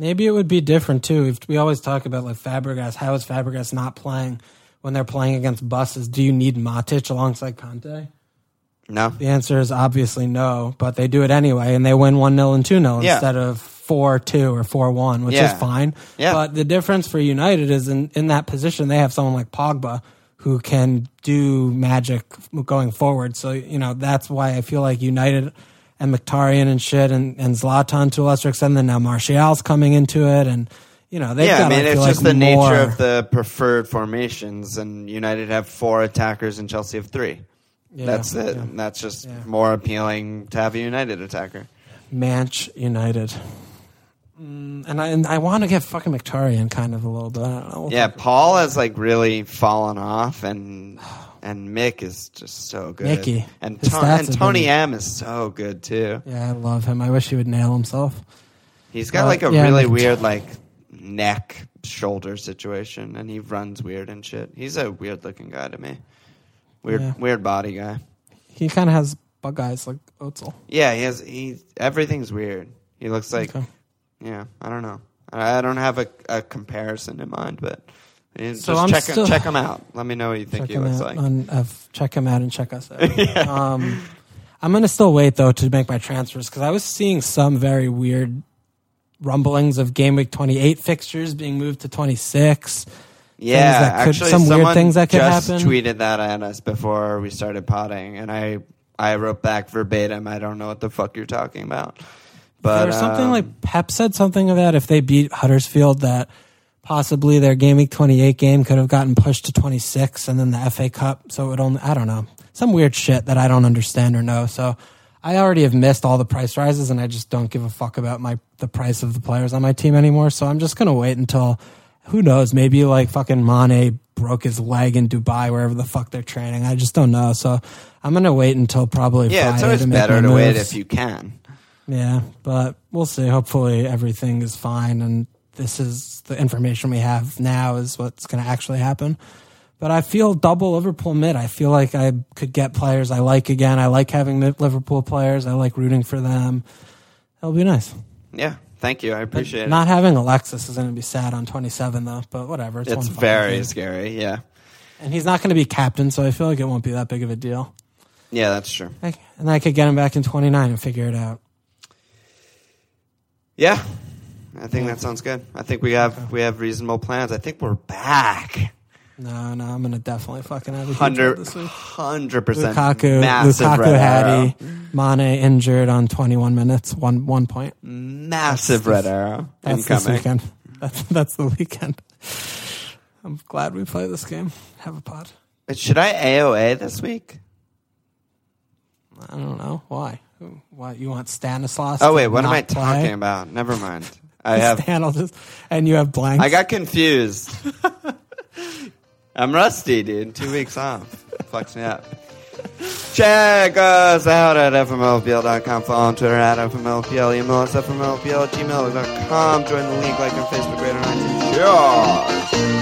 Maybe it would be different too. If we always talk about like Fabregas, how is Fabregas not playing when they're playing against buses? Do you need Matic alongside Kanté? No, The answer is obviously no, but they do it anyway, and they win 1 0 and 2 0 Yeah. instead of 4 2 or 4 1, which Yeah. is fine. Yeah. But the difference for United is in, in that position, they have someone like Pogba who can do magic going forward. So, you know, that's why I feel like United and Mkhitaryan and shit and, and Zlatan to a lesser extent, then now Martial's coming into it, and, you know, they've yeah, got I mean, feel it's just like, the more- nature of the preferred formations, and United have four attackers and Chelsea have three. Yeah, That's it. yeah. That's just Yeah. more appealing to have a United attacker. Manch United. Mm, and I and I want to get fucking Mkhitaryan kind of a little bit. I. Yeah, Paul has like really fallen off, and and Mick is just so good. Mickey. and His stats and have Tony been- M is so good too. Yeah, I love him. I wish he would nail himself. He's got Uh, like a yeah, really weird like neck shoulder situation, and he runs weird and shit. He's a weird looking guy to me. Weird, Yeah. weird body guy. He kind of has bug eyes like Özil. Yeah, he has. He everything's weird. He looks like. Okay. Yeah, I don't know. I I don't have a, a comparison in mind, but So just I'm check still- check him out. Let me know what you think he looks like. on uh, check him out and check us out. um, I'm gonna still wait though to make my transfers because I was seeing some very weird rumblings of game week 28 fixtures being moved to 26. yeah, that could- actually, some weird things that could just happen. tweeted that at us before we started potting, and I I wrote back verbatim. I don't know what the fuck you're talking about, but there was something um, like Pep said something of that if they beat Huddersfield that possibly their game week 28 game could have gotten pushed to 26 and then the FA Cup. So it would only I don't know. Some weird shit that I don't understand or know. So I already have missed all the price rises and I just don't give a fuck about my the price of the players on my team anymore. So I'm just going to wait until who knows maybe like fucking Mane broke his leg in Dubai wherever the fuck they're training. I just don't know. So I'm going to wait until probably yeah, it's Friday always to make better to wait if you can. Yeah, but we'll see. Hopefully everything is fine and this is the information we have now is what's going to actually happen. But I feel double Liverpool mid. I feel like I could get players I like again. I like having Liverpool players. I like rooting for them. That'll be nice. Yeah, thank you. I appreciate it. Not having Alexis is going to be sad on 27 though, but whatever. It's, It's very game. scary. Yeah, And he's not going to be captain, so I feel like it won't be that big of a deal. yeah, that's true. I- And I could get him back in 29 and figure it out. Yeah, I think that sounds good. I think we have we have reasonable plans. I think we're back. No, no, I'm going to definitely fucking have a Hundred one this week. hundred percent. Lukaku, massive Lukaku red had. Mane injured on 21 minutes, one one point. Massive red arrow That's this weekend. That's that's the weekend. I'm glad we play this game. Have a pod. Should I AOA this week? I don't know why. Why you want Stanislas? Oh wait, what am I play? talking about? Never mind. I have. Will just and you have blanks. I got confused. I'm rusty, dude. Two weeks off. Fucks me up. Check us out at fmlpl.com. Follow on Twitter at fmlpl. Email us fmlpl at gmail.com. Join the league, like on Facebook, rate on iTunes. Cheers.